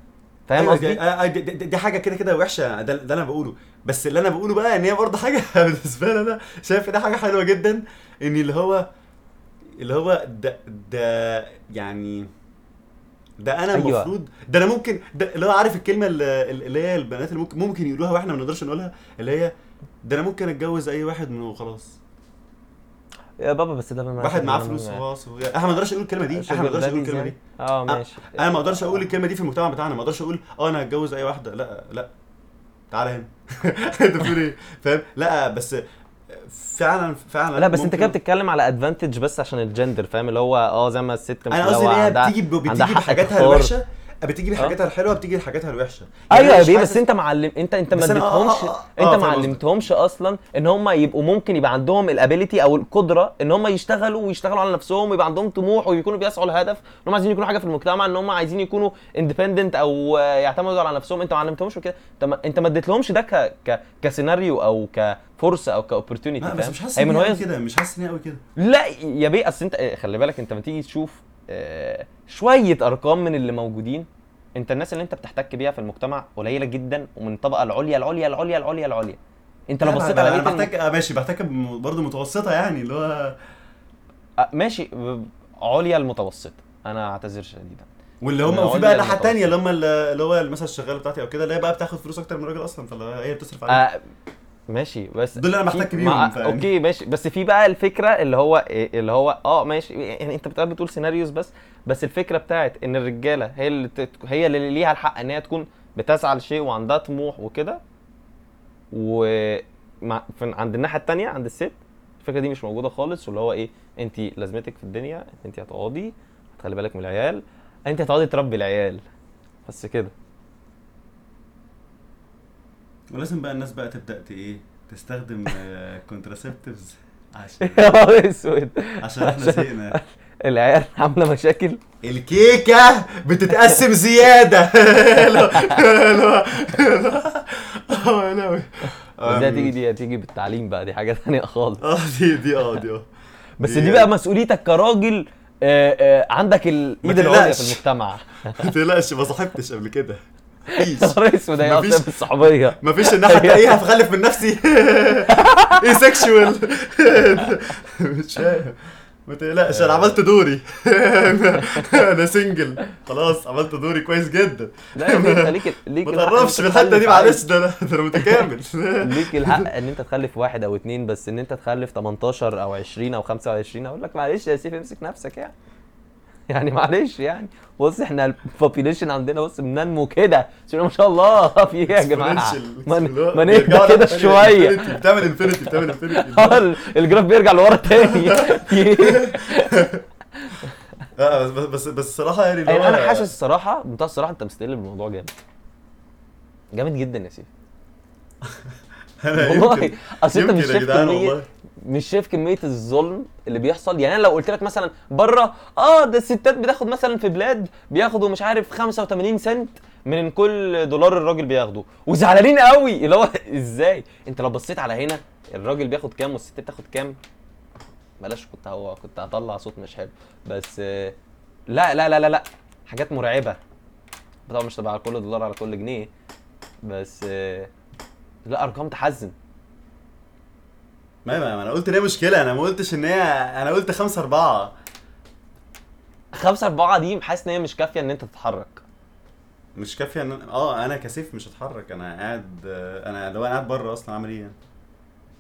فاهم أيوة، قصدي؟ دي, آه، دي, دي, دي حاجة كده كده وحشة ده, ده أنا بقوله. بس اللي أنا بقوله بقى إن هي برضه حاجة بالنسبة لي أنا شايف ان حاجة حلوة جدا إن اللي هو اللي هو ده ده يعني ده أنا أيوة. المفروض ده أنا ممكن ده اللي هو عارف الكلمة اللي, هي البنات اللي ممكن ممكن يقولوها وإحنا ما نقدرش نقولها اللي هي ده أنا ممكن أتجوز أي واحد منه وخلاص. يا بابا بس ده واحد معاه فلوس وخلاص إحنا ما نقدرش نقول الكلمة دي إحنا ما نقدرش نقول الكلمة دي. آه ماشي. أنا ما أقدرش أقول الكلمة دي في المجتمع بتاعنا ما أقدرش أقول آه أنا هتجوز أي واحدة لأ لأ. تعالى هنا. أنت بتقول إيه؟ فاهم؟ لأ بس فعلا فعلا لا بس انت كده بتتكلم على advantage بس عشان الجندر فاهم؟ اللي هو آه زي ما الست أنا قصدي إن هي بتيجي بتيجي بحاجاتها. الوحشة. بتيجي بحاجاتها الحلوة بتيجي بحاجاتها الوحشة. أيوه أنا يا بيه بس أنت معلم انت أنت ما آه، اديتهمش آه، آه، آه، أنت ما. علمتهمش أصلا إن هم يبقوا ممكن يبقى عندهم ال ability أو القدرة إن هم يشتغلوا ويشتغلوا على نفسهم ويبقى عندهم طموح ويكونوا بيسعوا لهدف إن هم عايزين يكونوا حاجة في المجتمع إن هم عايزين يكونوا independent أو آه، يعتمدوا على نفسهم. أنت ما علمتهمش كده انت ما ما اديتلهمش ده ك ك كسيناريو أو كفرصة أو ك opportunity بس مش حاسس إن هي كده مش حاسس إن هي قوي كده. لا يا بيه أصل انت آه، خلي بالك أنت لما تيجي تشوف آه، شوية أرقام من اللي موجودين. أنت الناس اللي أنت بتحتك بيها في المجتمع قليلة جدا ومن الطبقه العليا العليا العليا العليا العليا. أنت لو بصيت على بيت بحتاج آه، ماشي بحتاج برضه متوسطة يعني اللي هو آه، ماشي. عليا المتوسط. أنا أعتذر شديدا. واللي هم وفي بقى الناحيه المتوسط. الثانية اللي هم اللي هو مثلا الشغاله بتاعتي أو كده اللي هي بقى بتاخد فلوس أكتر من الراجل أصلا فاللي هي بتصرف عليها. آه ماشي بس دول في- بحتك بيهم، مع-؟ okay ماشي. بس في بقى الفكرة اللي هو إيه- اللي هو آه ماشي. يعني أنت بتقعد بتقول scenarios بس بس الفكرة بتاعت إن الرجالة هي اللي تت- هي اللي ليها الحق إن هي تكون بتسعى لشيء وعندها طموح وكده. و مع- في- عند الناحية التانية عند الست الفكرة دي مش موجودة خالص. واللي هو إيه انت لازمتك في الدنيا انت هتقعدي هتخلي بالك من العيال انت هتقعدي تربي العيال. بس كده. ولازم بقى الناس بقى تبدأ إيه تستخدم كونتراسبتيفز عشان يا نهار أسود. عشان إحنا زهقنا. العيال عاملة مشاكل. الكيكة بتتقسم زيادة. لا بس دي هتيجي دي؟ هتيجي بالتعليم بقى دي حاجة ثانية خالص. آه دي دي آه دي آه. بس دي- بقى مسؤوليتك كراجل آه آه عندك الايد العليا. في المجتمع. ما تقلقش ما صاحبتش قبل كده. نهار اسود هي مفيش- إن حتى إيه هتخلف من نفسي. إيه sexual مش ما تقلقش أنا عملت دوري. أنا single خلاص عملت دوري كويس جدا. لا انت ليك ليك ما تقربش إن في الحتة دي. معلش ده أنا ده أنا متكامل. ليك الحق إن أنت تخلف واحد أو اتنين بس إن أنت تخلف 18 أو 20 أو 25 أقول لك معلش يا سيف امسك نفسك يعني. يعني معلش يعني. بص إحنا ال population عندنا بص بننمو كده. ما شاء الله في إيه يا جماعة. ما نهدى كده شوية. بتعمل infinity بتعمل infinity ال graph بيرجع لورا تاني؟ آه بس بس بس الصراحة يعني هو- أنا حاسس الصراحة بمنتهى الصراحة أنت مستقل بالموضوع جامد. جامد جدا يا سيف. أنا والله أصل أنت مش شايف كمية والله. مش شايف كمية الظلم اللي بيحصل؟ يعني أنا لو قلت لك مثلا برة آه ده الستات بتاخد مثلا في بلاد بياخدوا مش عارف 85 سنت من كل دولار الراجل بياخده. وزعلانين قوي! اللي هو إزاي؟ أنت لو بصيت على هنا الراجل بياخد كام والست بتاخد كام؟ بلاش كنت هو كنت هطلع صوت مش حلو. بس آه، لا لا لا لا لا حاجات مرعبة. طبعا مش تبع كل دولار على كل جنيه. بس آه، لا أرقام تحزن. ما ما أنا قلت إن هي مشكلة أنا ما قلتش إن هي أنا قلت خمسة أربعة خمسة أربعة دي حاسس إن هي مش كافية إن أنت تتحرك. مش كافية إن أنا- آه أنا كسيف مش هتحرك أنا قاعد أنا لو أنا قاعد بره أصلا أعمل إيه يعني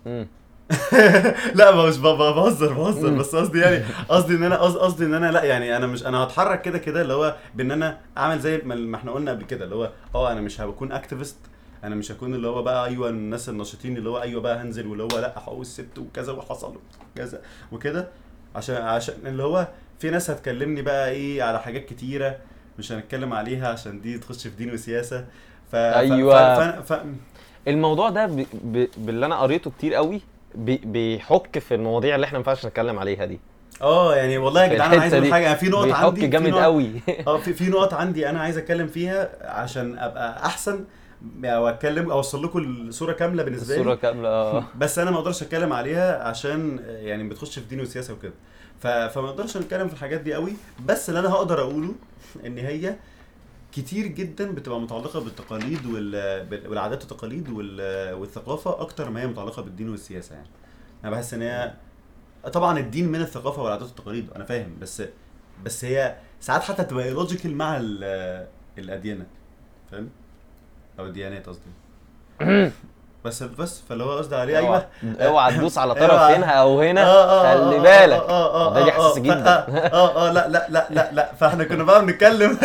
امم لا ما مش بهزر بهزر. بس قصدي يعني قصدي إن أنا قص- قصدي إن أنا لا يعني أنا مش أنا هتحرك كده كده اللي هو بإن أنا أعمل زي ما ما إحنا قلنا قبل كده اللي هو آه أنا مش هكون أكتيفست أنا مش هكون اللي هو بقى أيوه الناس الناشطين اللي هو أيوه بقى هنزل واللي هو لأ حقوق الست وكذا وحصل وكذا وكده عشان عشان اللي هو في ناس هتكلمني بقى إيه على حاجات كتيرة مش هنتكلم عليها عشان دي تخش في دين وسياسة ف أيوة. ف... ف... ف... الموضوع ده ب... ب... باللي أنا قريته كتير قوي بي... بيحك في المواضيع اللي إحنا ما ينفعش نتكلم عليها دي. آه يعني والله يا جدعان أنا عايز أقول حاجة في نقط عندي جامد قوي. آه في في نقط عندي أنا عايز أتكلم فيها عشان أبقى أحسن أو اتكلم أوصل لكم الصورة كاملة بالنسبة لي. كاملة آه. بس أنا ما أقدرش أتكلم عليها عشان يعني بتخش في دين وسياسة وكده. فما أقدرش نتكلم في الحاجات دي قوي. بس اللي أنا هقدر أقوله إن هي كتير جدا بتبقى متعلقة بالتقاليد وال... بال- والعادات والتقاليد وال... والثقافة أكتر ما هي متعلقة بالدين والسياسة يعني. أنا بحس إن هي طبعا الدين من الثقافة والعادات والتقاليد أنا فاهم. بس بس هي ساعات حتى تبقى لوجيكال مع ال- الاديانه فاهم؟ أو الديانات قصدي. بس بس فاللي هو قصدي عليه أيوه. اوعى تدوس على طرف اوعى. هنا أو هنا. خلي بالك. ده آه، جدا. آه آه لا لا لا لا لا. فإحنا كنا بقى بنتكلم.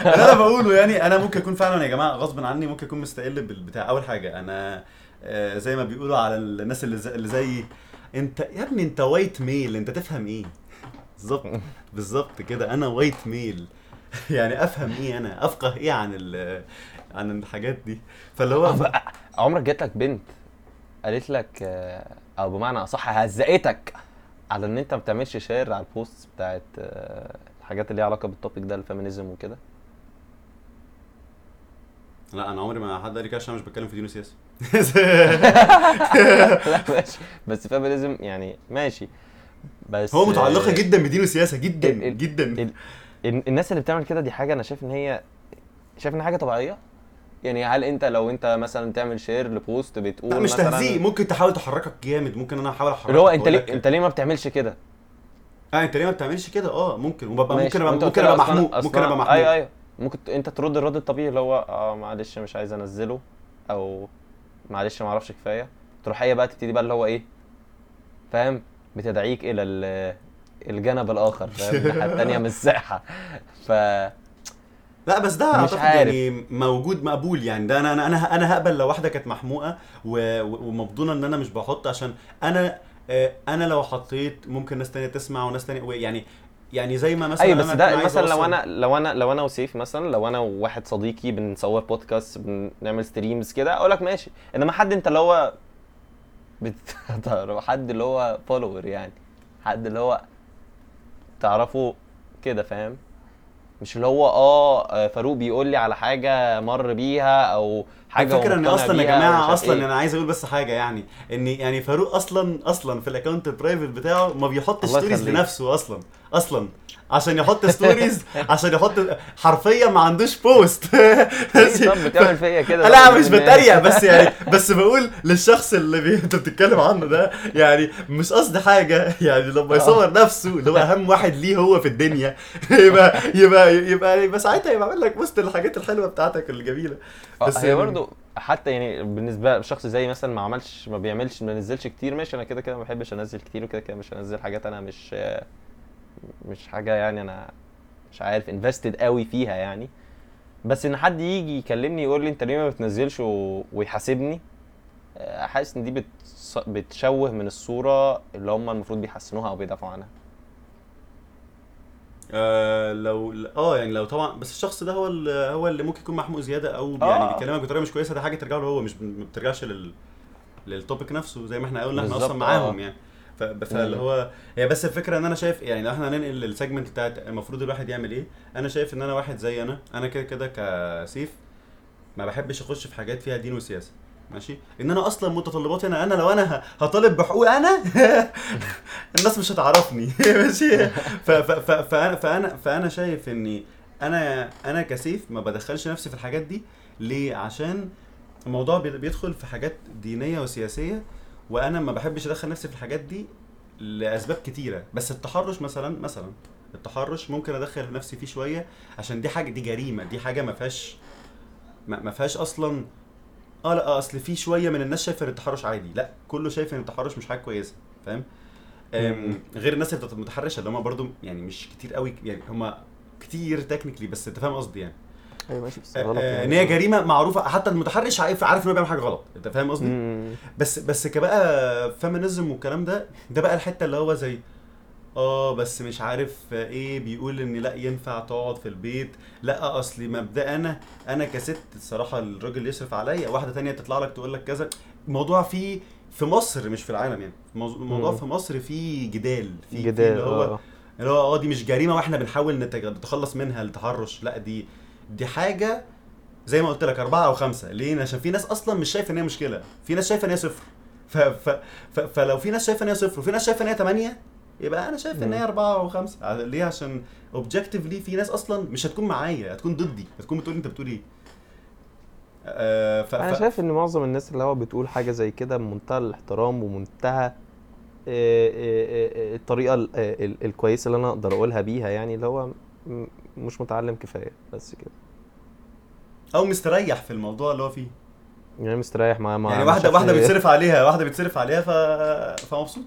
اللي أنا بقوله يعني أنا ممكن أكون فعلا يا جماعة غصب عني ممكن أكون مستقل بالبتاع أول حاجة. أنا آه، زي ما بيقولوا على الناس اللي زي, اللي زي أنت يا ابني أنت white male أنت تفهم إيه؟ بالظبط. بالظبط كده. أنا white male يعني أفهم إيه أنا؟ أفقه إيه عن ال عن الحاجات دي. فاللي هو عمرك جات لك بنت قالت لك آه، أو بمعنى أصح هزقتك على إن أنت ما بتعملش share على ال post بتاعت آه، الحاجات اللي ليها علاقة بال topic ده ال feminism وكده؟ لا أنا عمري ما حد قال لي كده عشان مش بتكلم في دين وسياسه لا ماشي. بس feminism يعني ماشي. بس هو متعلقة جدا بدين وسياسه جدا ال- ال- جدا. ال- ال- الناس اللي بتعمل كده دي حاجة أنا شايف إن هي شايف ان حاجة طبيعية؟ يعني هل انت لو انت مثلا تعمل شير لبوست بتقول لا مش مثلا تهزيق. ممكن تحاول تحركك جامد. ممكن أنا أحاول أحركك اللي هو أنت ليه أنت ليه ما بتعملش كده؟ آه أنت ليه ما بتعملش كده؟ آه ممكن. وببقى ممكن ابقى وأنت ممكن أبقى محموق ممكن أبقى محموق أيوه أيوه. ممكن أنت ترد الرد الطبيعي اللي هو آه معلش مش عايز أنزله أو معلش ما أعرفش كفاية. تروح هي بقى تبتدي بقى اللي هو إيه؟ فاهم؟ بتدعيك إلى ال- الجانب الآخر فاهم؟ الناحيه الثانية من الساحة. ف لا بس ده مش أعتقد عارف. يعني موجود مقبول يعني. ده أنا أنا أنا أنا هقبل لو واحدة كانت محموقة و- و- ومبدونه إن أنا مش بحط عشان أنا آه، أنا لو حطيت ممكن ناس تانية تسمع وناس تانية يعني يعني زي ما مثلا أيوه بس أنا ده عايز مثلا لو أوصل- أنا لو أنا لو أنا وسيف مثلا لو أنا وواحد صديقي بنصور بودكاست بنعمل streams كده أقول لك ماشي. إنما حد أنت اللي هو بت... حد اللي هو follower يعني حد اللي هو تعرفه كده فاهم؟ مش اللي هو آه آه، فاروق بيقول لي على حاجة مر بيها أو حاجة الفكرة إن أصلا يا جماعة أصلا إيه. أنا عايز أقول بس حاجة يعني إن يعني فاروق أصلا أصلا في ال account ال private بتاعه ما بيحطش stories. لنفسه أصلا أصلا. عشان يحط ستوريز عشان يحط حرفيا ما عندوش post ليه طب بتعمل فيا كده؟ لا مش إن- بتريق بس يعني بس بقول للشخص اللي بي... انت بتتكلم عنه ده يعني مش قصدي حاجة. يعني لما يصور نفسه اللي هو أهم واحد ليه هو في الدنيا. يبقى يبقى يبقى يبقى ساعتها يبقى عامل لك post الحاجات الحلوة بتاعتك الجميلة. آه، بس هي يعني- برضه حتى يعني بالنسبة لشخص زي مثلا ما عملش ما بيعملش ما نزلش كتير ماشي أنا كده كده ما بحبش أنزل كتير وكده كده مش هنزل حاجات أنا مش مش حاجة يعني أنا مش عارف انفستد قوي فيها يعني بس إن حد يجي يكلمني يقول لي أنت ليه ما بتنزلش و... ويحاسبني آه، حاسس إن دي بتص... بتشوه من الصورة اللي هم المفروض بيحسنوها أو بيدافعوا عنها آه لو آه يعني لو طبعا بس الشخص ده هو اللي هو اللي ممكن يكون محموق زيادة أو آه. يعني بيكلمك بطريقة مش كويسة ده حاجة ترجع له هو مش ما بترجعش لل لل topic نفسه زي ما إحنا قلنا إحنا أصلا معاهم آه. يعني ف- فاللي هو هي بس الفكرة إن أنا شايف يعني لو إحنا هننقل لل segment بتاعت المفروض الواحد يعمل إيه أنا شايف إن أنا واحد زي أنا أنا كده كده ك Seif ما بحبش أخش في حاجات فيها دين وسياسة ماشي؟ إن أنا أصلا متطلباتي أنا أنا لو أنا هطالب بحقوق أنا؟ الناس مش هتعرفني ماشي؟ فأنا فأنا فأنا شايف إني أنا أنا كسيف ما بدخلش نفسي في الحاجات دي ليه؟ عشان الموضوع بي- بيدخل في حاجات دينية وسياسية وأنا ما بحبش أدخل نفسي في الحاجات دي لأسباب كتيرة. بس التحرش مثلا مثلا التحرش ممكن أدخل نفسي فيه شوية عشان دي حاجة دي جريمة دي حاجة ما فيهاش ما فيهاش أصلا آه لأ آه، أصل في شوية من الناس شايفة إن التحرش عادي. لأ كله شايف إن التحرش مش حاجة كويسة فاهم؟ غير الناس اللي متحرشة اللي هم برضو يعني مش كتير قوي يعني هم كتير technically بس أنت فاهم قصدي يعني. أيوه ماشي بس آه، آه، إن هي جريمة معروفة حتى المتحرش عارف عارف إن هو بيعمل حاجة غلط أنت فاهم قصدي؟ بس بس كبقى feminism والكلام ده ده بقى الحتة اللي هو زي آه بس مش عارف إيه بيقول إن لأ ينفع تقعد في البيت. لأ أصلي مبدأ أنا أنا كست الصراحة الراجل يصرف عليا واحدة تانية تطلع لك تقول لك كذا. الموضوع فيه في مصر مش في العالم يعني. الموضوع. في مصر فيه جدال في في جدال اللي هو آه. اللي هو آه دي مش جريمة وإحنا بنحاول نتخلص منها التحرش لأ دي دي حاجة زي ما قلت لك أربعة أو خمسة ليه؟ عشان في ناس أصلا مش شايفة إن هي مشكلة في ناس شايفة إن هي صفر ف ف ف فلو في ناس شايفة إن هي صفر وفي ناس شايفة إن هي ثمانيه يبقى أنا شايف إن هي. أربعة أو خمسة ليه؟ عشان objectively في ناس أصلا مش هتكون معايا هتكون ضدي هتكون بتقول أنت بتقول إيه آه ف أنا شايف إن معظم الناس اللي هو بتقول حاجة زي كده بمنتهى الاحترام ومنتهى آه، آه، الطريقة ال- ال- الكويسة اللي أنا أقدر أقولها بيها يعني اللي هو مش متعلم كفاية بس كده. أو مستريح في الموضوع اللي هو فيه. يعني مستريح مع مع يعني واحدة واحدة بيتصرف عليها واحدة بيتصرف عليها ف فمبسوط.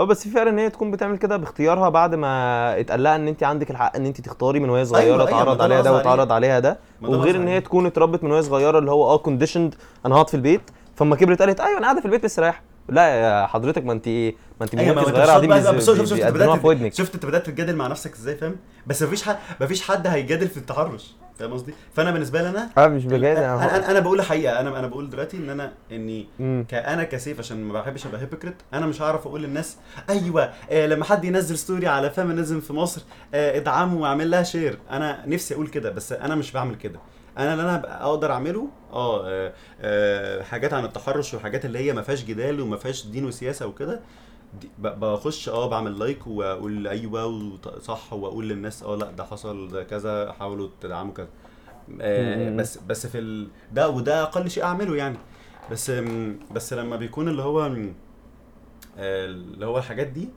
أه بس في فرق إن هي تكون بتعمل كده باختيارها بعد ما اتقال لها إن انت عندك الحق إن انت تختاري من وهي صغيرة أيوة، أيوة، ما اتعرض ده عليها ده واتعرض عليها ده. وغير إن هي. تكون اتربت من وهي صغيرة اللي هو آه كونديشند أنا هقعد في البيت فأما كبرت قالت أيوه أنا قاعدة في البيت مستريحه لا يا حضرتك ما انت إيه؟ ما انت انت صغيرة بقى بيز- بس شفت شفت بيقدموها بدات شفت انت بدات تتجادل مع نفسك إزاي فاهم؟ بس مفيش حد مفيش حد هيجادل في التحرش فاهم قصدي؟ فأنا بالنسبة لي أنا آه مش بجد أنا أنا, أنا بقول الحقيقة أنا أنا بقول دلوقتي إن أنا إني مم. كأنا كسيف عشان ما بحبش أبقى hypocrite أنا مش هعرف أقول للناس أيوه آه لما حد ينزل story على feminism في مصر آه ادعمه واعمل لها share أنا نفسي أقول كده بس أنا مش بعمل كده. أنا اللي أنا أقدر اعمله آه, آه, آه حاجات عن التحرش وحاجات اللي هي ما فيهاش جدال وما فيهاش دين وسياسة وكده بخش آه بعمل لايك وأقول أيوه صح وأقول للناس آه لأ ده حصل ده كذا حاولوا تدعموا كذا. آه. بس بس في ال... ده وده أقل شيء أعمله يعني. بس بس لما بيكون اللي هو اللي هو الحاجات دي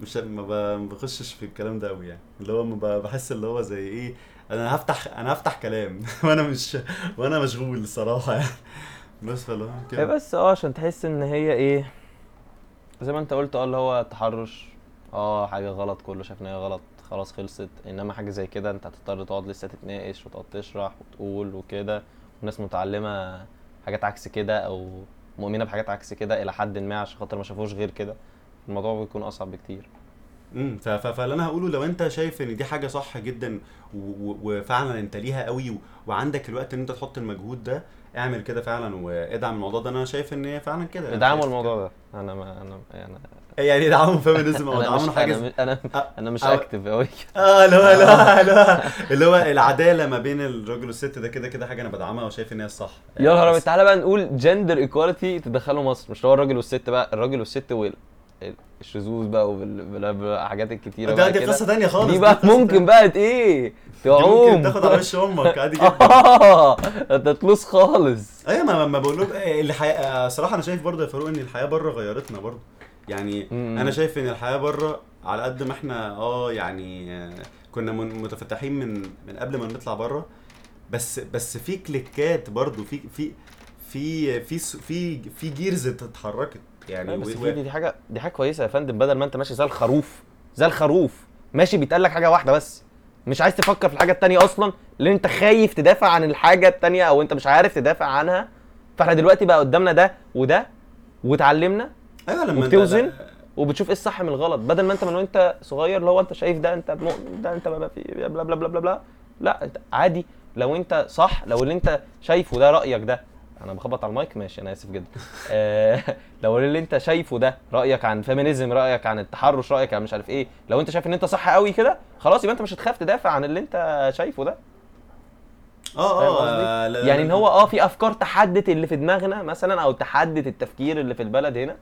مش ما بخشش في الكلام ده قوي يعني. اللي هو بحس اللي هو زي إيه أنا هفتح أنا هفتح كلام. وأنا مش وأنا مشغول الصراحه يعني بس هي كده. بس آه عشان تحس إن هي إيه زي ما أنت قلت آه اللي هو التحرش آه حاجة غلط كله شايف إن هي غلط خلاص خلصت. إنما حاجة زي كده أنت هتضطر تقعد لسه تتناقش وتقعد تشرح وتقول وكده. وناس متعلمة حاجات عكس كده أو مؤمنة بحاجات عكس كده إلى حد ما عشان خاطر ما شافوش غير كده. الموضوع بيكون أصعب بكتير. امم فاللي أنا هقوله لو أنت شايف إن دي حاجة صح جدا وفعلا أنت ليها قوي وعندك الوقت إن أنت تحط المجهود ده اعمل كده فعلا وادعم الموضوع ده. أنا شايف إن هي فعلا كده. ادعموا الموضوع ده. أنا ما أنا أنا يعني ادعموا feminism أو ادعموا حاجة أنا آه، أنا مش active قوي آه اللي هو اللي هو اللي هو اللي هو العدالة ما بين الراجل والست ده كده كده حاجة أنا بدعمها وشايف إن هي الصح يا نهار تعالى بقى نقول gender equality تدخله مصر مش هو الراجل والست بقى الراجل والست وال الشذوذ بقى والحاجات الكتيرة ده دي قصة تانية خالص دي بقى ممكن. بقى إيه؟ تعوم ممكن تاخد على وش أمك عادي جدا. آه أنت تلوس خالص. أيوه ما ما بقول لكم الحياة صراحة أنا شايف برضه يا فاروق إن الحياة بره غيرتنا برضه. يعني مم. أنا شايف إن الحياة بره على قد ما إحنا آه يعني كنا متفتحين من من قبل ما نطلع بره. بس بس في كليكات برضه في في في في في في جيرز اتحركت. يعني بس و- دي, حاجة دي حاجة كويسة يا فندم بدل ما انت ماشي زي الخروف زي الخروف. ماشي بيتقال لك حاجة واحدة بس. مش عايز تفكر في الحاجة التانية أصلا لأن أنت خايف تدافع عن الحاجة التانية أو أنت مش عارف تدافع عنها. فإحنا دلوقتي بقى قدامنا ده وده واتعلمنا أيوه لما انت- وبتوزن وبتشوف إيه الصح من الغلط. بدل ما أنت من وأنت صغير اللي هو أنت شايف ده أنت مؤمن ده أنت بقى في بلا بلا بلا بلا بلا. لا أنت عادي. لو أنت صح لو اللي أنت شايفه ده رأيك ده أنا بخبط على المايك ماشي أنا اسف جدا. آه، لو اللي انت شايفه ده رأيك عن feminism رأيك عن التحرش رأيك عن مش عارف إيه لو انت شايف ان انت صح قوي كده خلاص يبقى انت مش هتخاف تدافع عن اللي انت شايفه ده. آه آه؟ آه، يعني إن هو آه في أفكار تحدت اللي في دماغنا مثلا أو تحدت التفكير اللي في البلد هنا.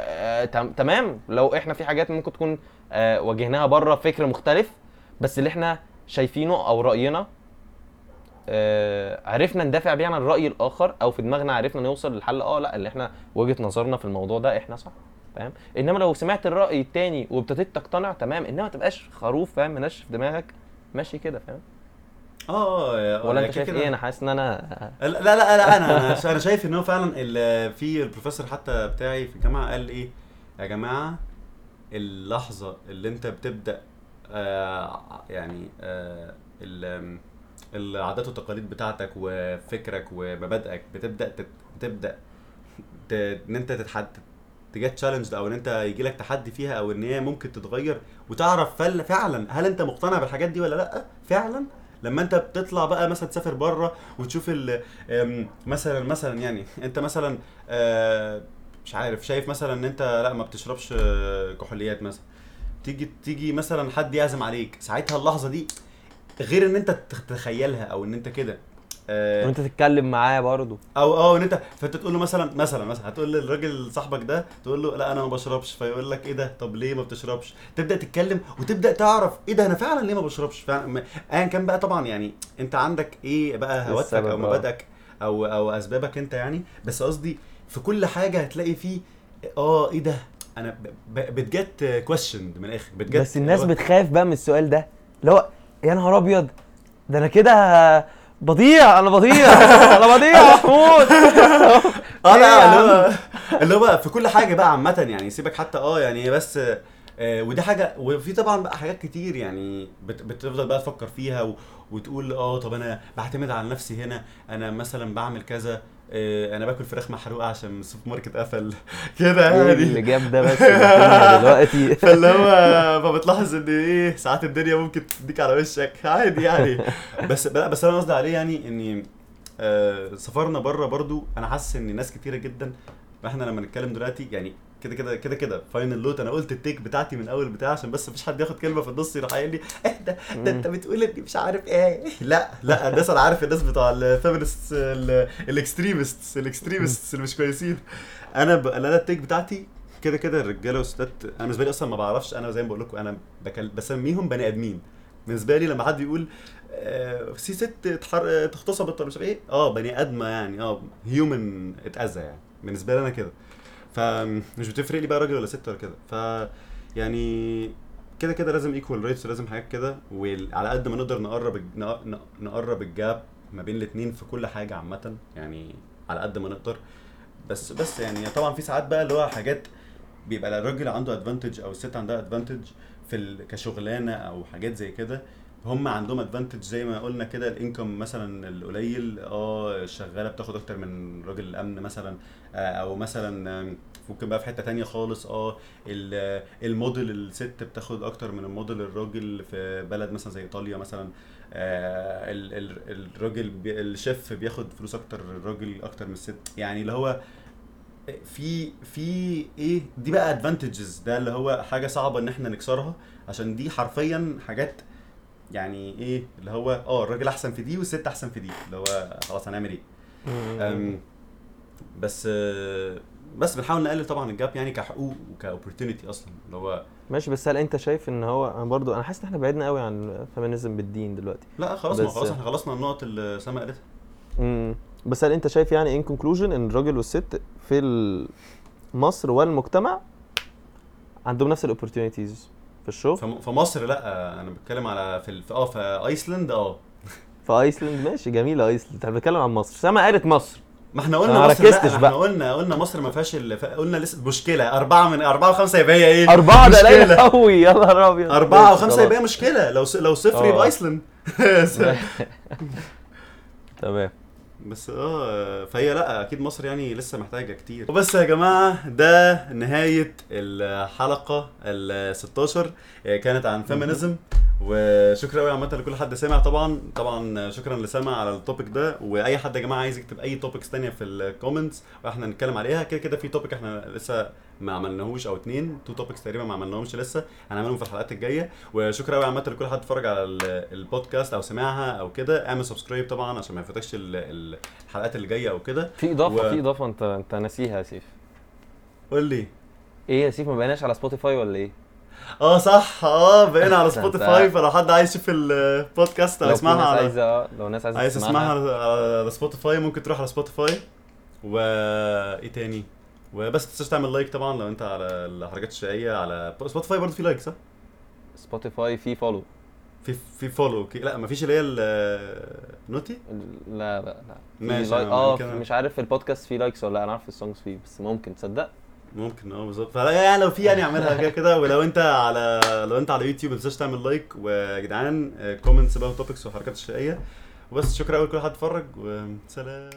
آه تم- تمام. لو إحنا في حاجات ممكن تكون آه واجهناها بره فكر مختلف بس اللي إحنا شايفينه أو رأينا عرفنا ندافع بيه عن الرأي الآخر أو في دماغنا عرفنا نوصل للحل. آه لا اللي إحنا وجهة نظرنا في الموضوع ده إحنا صح فاهم إنما لو سمعت الرأي التاني وابتديت تقتنع تمام؟ إنما ما تبقاش خروف فاهم؟ منشف دماغك ماشي كده فاهم؟ آه آه، ولا آه، أنت كده شايف كده. إيه؟ أنا حاسس إن أنا لا لا لا, أنا أنا شايف إن هو فعلا في البروفيسور حتى بتاعي في الجامعة قال إيه؟ يا جماعة اللحظة اللي أنت بتبدأ آه يعني آه ال- العادات والتقاليد بتاعتك وفكرك ومبادئك بتبدأ تت- بتبدأ إن أنت تتحدد تجات تشالنج أو إن أنت يجي لك تحدي فيها أو إن هي ممكن تتغير وتعرف فل- فعلا هل أنت مقتنع بالحاجات دي ولا لأ؟ فعلا. لما أنت بتطلع بقى مثلا تسافر بره وتشوف مثلا مثلا يعني أنت مثلا آه، مش عارف شايف مثلا إن أنت لأ ما بتشربش كحوليات مثلا. تيجي تيجي مثلا حد يعزم عليك ساعتها اللحظة دي غير إن أنت تتخيلها أو إن أنت كده. آه، وانت تتكلم معاه برضه. أو آه إن أنت فأنت تقول له مثلا مثلا مثلا هتقول للراجل صاحبك ده تقول له لا أنا ما بشربش فيقول لك إيه ده؟ طب ليه ما بتشربش؟ تبدأ تتكلم وتبدأ تعرف إيه ده؟ أنا فعلا ليه ما بشربش؟ فعلا ايا كان بقى طبعا يعني أنت عندك إيه بقى؟ السبب، أو. مبادئك أو أو أسبابك أنت يعني. بس قصدي في كل حاجة هتلاقي فيه آه إيه ده؟ أنا بتجت كويشند من الآخر بتجت بس الناس بتخاف بقى من السؤال ده. اللي هو يا نهار أبيض ده أنا كده بضيع أنا بضيع أنا بضيع يا محمود آه لا؟ اللي هو اللي هو في كل حاجة بقى عامة يعني سيبك حتى آه يعني بس آه ودي حاجة وفي طبعا بقى حاجات كتير يعني بت بتفضل بقى تفكر فيها وتقول آه طب أنا بعتمد على نفسي هنا أنا مثلا بعمل كذا أنا باكل فراخ محروقة عشان السوبر ماركت قفل. كده إيه اللي يعني جاب ده بس دلوقتي. فاللي هو فبتلاحظ إن إيه ساعات الدنيا ممكن تديك على وشك. عادي يعني. بس لا بس أنا قصدي عليه يعني إني آه سفرنا بره برضو. أنا حاسس إن ناس كتيرة جدا إحنا لما نتكلم دلوقتي يعني كده كده كده كده. final note أنا قلت ال take بتاعتي من أول بتاع عشان بس مفيش حد ياخد كلمة في النص يروح قايل لي إيه ده؟ ده أنت بتقول إني مش عارف إيه. لا لا الناس أنا عارف الناس بتوع ال feminist ال extremist ال extremist اللي مش كويسين. أنا ب... أنا ال take بتاعتي كده كده الرجالة والستات أنا بالنسبة لي أصلا ما بعرفش أنا زي ما بقول لكم أنا بكل... بسميهم بني آدمين. بالنسبة لي لما حد يقول آه، في ست. اغتصبت ولا مش عارف إيه آه بني آدمة يعني آه human اتأذى يعني. بالنسبة لي أنا كده. فمش بتفرق لي بقى راجل ولا ست ولا كده. ف يعني كده كده لازم equal rights ولازم حاجات كده. وعلى قد ما نقدر نقرب نقرب ال gap ما بين الاثنين في كل حاجة عامة. يعني على قد ما نقدر. بس بس يعني طبعا في ساعات بقى اللي هو حاجات بيبقى الراجل عنده advantage أو الست عندها advantage في. كشغلانة أو حاجات زي كده. هم عندهم advantage زي ما قلنا كده. ال income مثلا القليل آه الشغاله بتاخد أكتر من راجل الأمن مثلا آه، أو مثلا ممكن بقى في حتة تانية خالص آه ال- الموديل الست بتاخد أكتر من الموديل الراجل في بلد مثلا زي إيطاليا مثلا. آه ال- ال- الراجل الشيف بياخد فلوس أكتر الراجل أكتر من الست. يعني اللي هو في في إيه؟ دي بقى advantages ده اللي هو حاجة صعبة إن إحنا نكسرها. عشان دي حرفيا حاجات يعني إيه؟ اللي هو آه الراجل أحسن في دي والست أحسن في دي. اللي هو خلاص هنعمل إيه؟ بس آه، بس بنحاول نقلل طبعا ال gap يعني كحقوق وك opportunity أصلا اللي هو ماشي بس هل أنت شايف إن هو أنا برضو أنا حاسس إن إحنا بعدنا قوي عن feminism بالدين دلوقتي. لا خلاص ما خلاص إحنا خلصنا النقط اللي سما قالتها. امم بس هل أنت شايف يعني ان conclusion إن الراجل والست في مصر والمجتمع عندهم نفس ال opportunities في الشغل؟ في مصر لا أنا بتكلم على في آه في ايسلند آه. في آيسلندا ماشي جميلة آيسلندا إحنا بنتكلم عن مصر. سما قالت مصر. ما إحنا قلنا ما مصر ركزتش بقى. إحنا قلنا قلنا مصر ما فيهاش قلنا لسه مشكلة أربعة من أربعة وخمسة يبقى هي إيه؟ أربعة ده قليل مشكلة. قوي يا نهار ماشي، وخمسة خلاص. يبقى هي مشكلة لو. لو صفر آه. يبقى آيسلندا تمام بس آه فهي لأ أكيد مصر يعني لسه محتاجة كتير. وبس يا جماعة ده نهاية الحلقة ال 16 آه، كانت عن feminism وشكرا قوي عامة لكل حد سمع. طبعا طبعا شكرا لسامع على ال topic ده. وأي حد يا جماعة عايز يكتب أي topics تانية في ال comments وإحنا نتكلم عليها كده كده في topic إحنا لسه ما عملناهوش أو اتنين two topics تقريبا ما عملناهمش لسه. هنعملهم في الحلقات الجاية. وشكرا قوي عامة لكل حد اتفرج على ال- البودكاست أو سمعها أو كده. اعمل subscribe طبعا عشان ما يفوتكش ال- ال- الحلقات اللي جاية أو كده. في إضافة و- في إضافة أنت أنت ناسيها يا سيف. قول لي. إيه يا سيف ما بقيناش على سبوتيفاي ولا إيه؟ آه صح. آه بقينا على سبوتيفاي فلو حد عايز يشوف البودكاست أو يسمعها على عايزة لو ناس عايزة عايز تسمعها. على- سبوتيفاي ممكن تروح على سبوتيفاي و إيه تاني؟ وبس تنساش تعمل like طبعا لو أنت على الحركات الشقية على سبوتيفاي برضه في like صح؟ سبوتيفاي في follow في في follow okay. لا مفيش اللي هي النوتي لا لا لا. ماشي، like- آه مش عارف في البودكاست في likes ولا لا أنا عارف في ال songs فيه بس ممكن تصدق؟ ممكن آه بالظبط. فلا يعني لو في يعني أعملها كده كده. ولو أنت على لو أنت على يوتيوب ما تنساش تعمل like ويا جدعان comments بقى و topics وحركات الشقية. وبس شكرا قوي لكل حد اتفرج وسلام.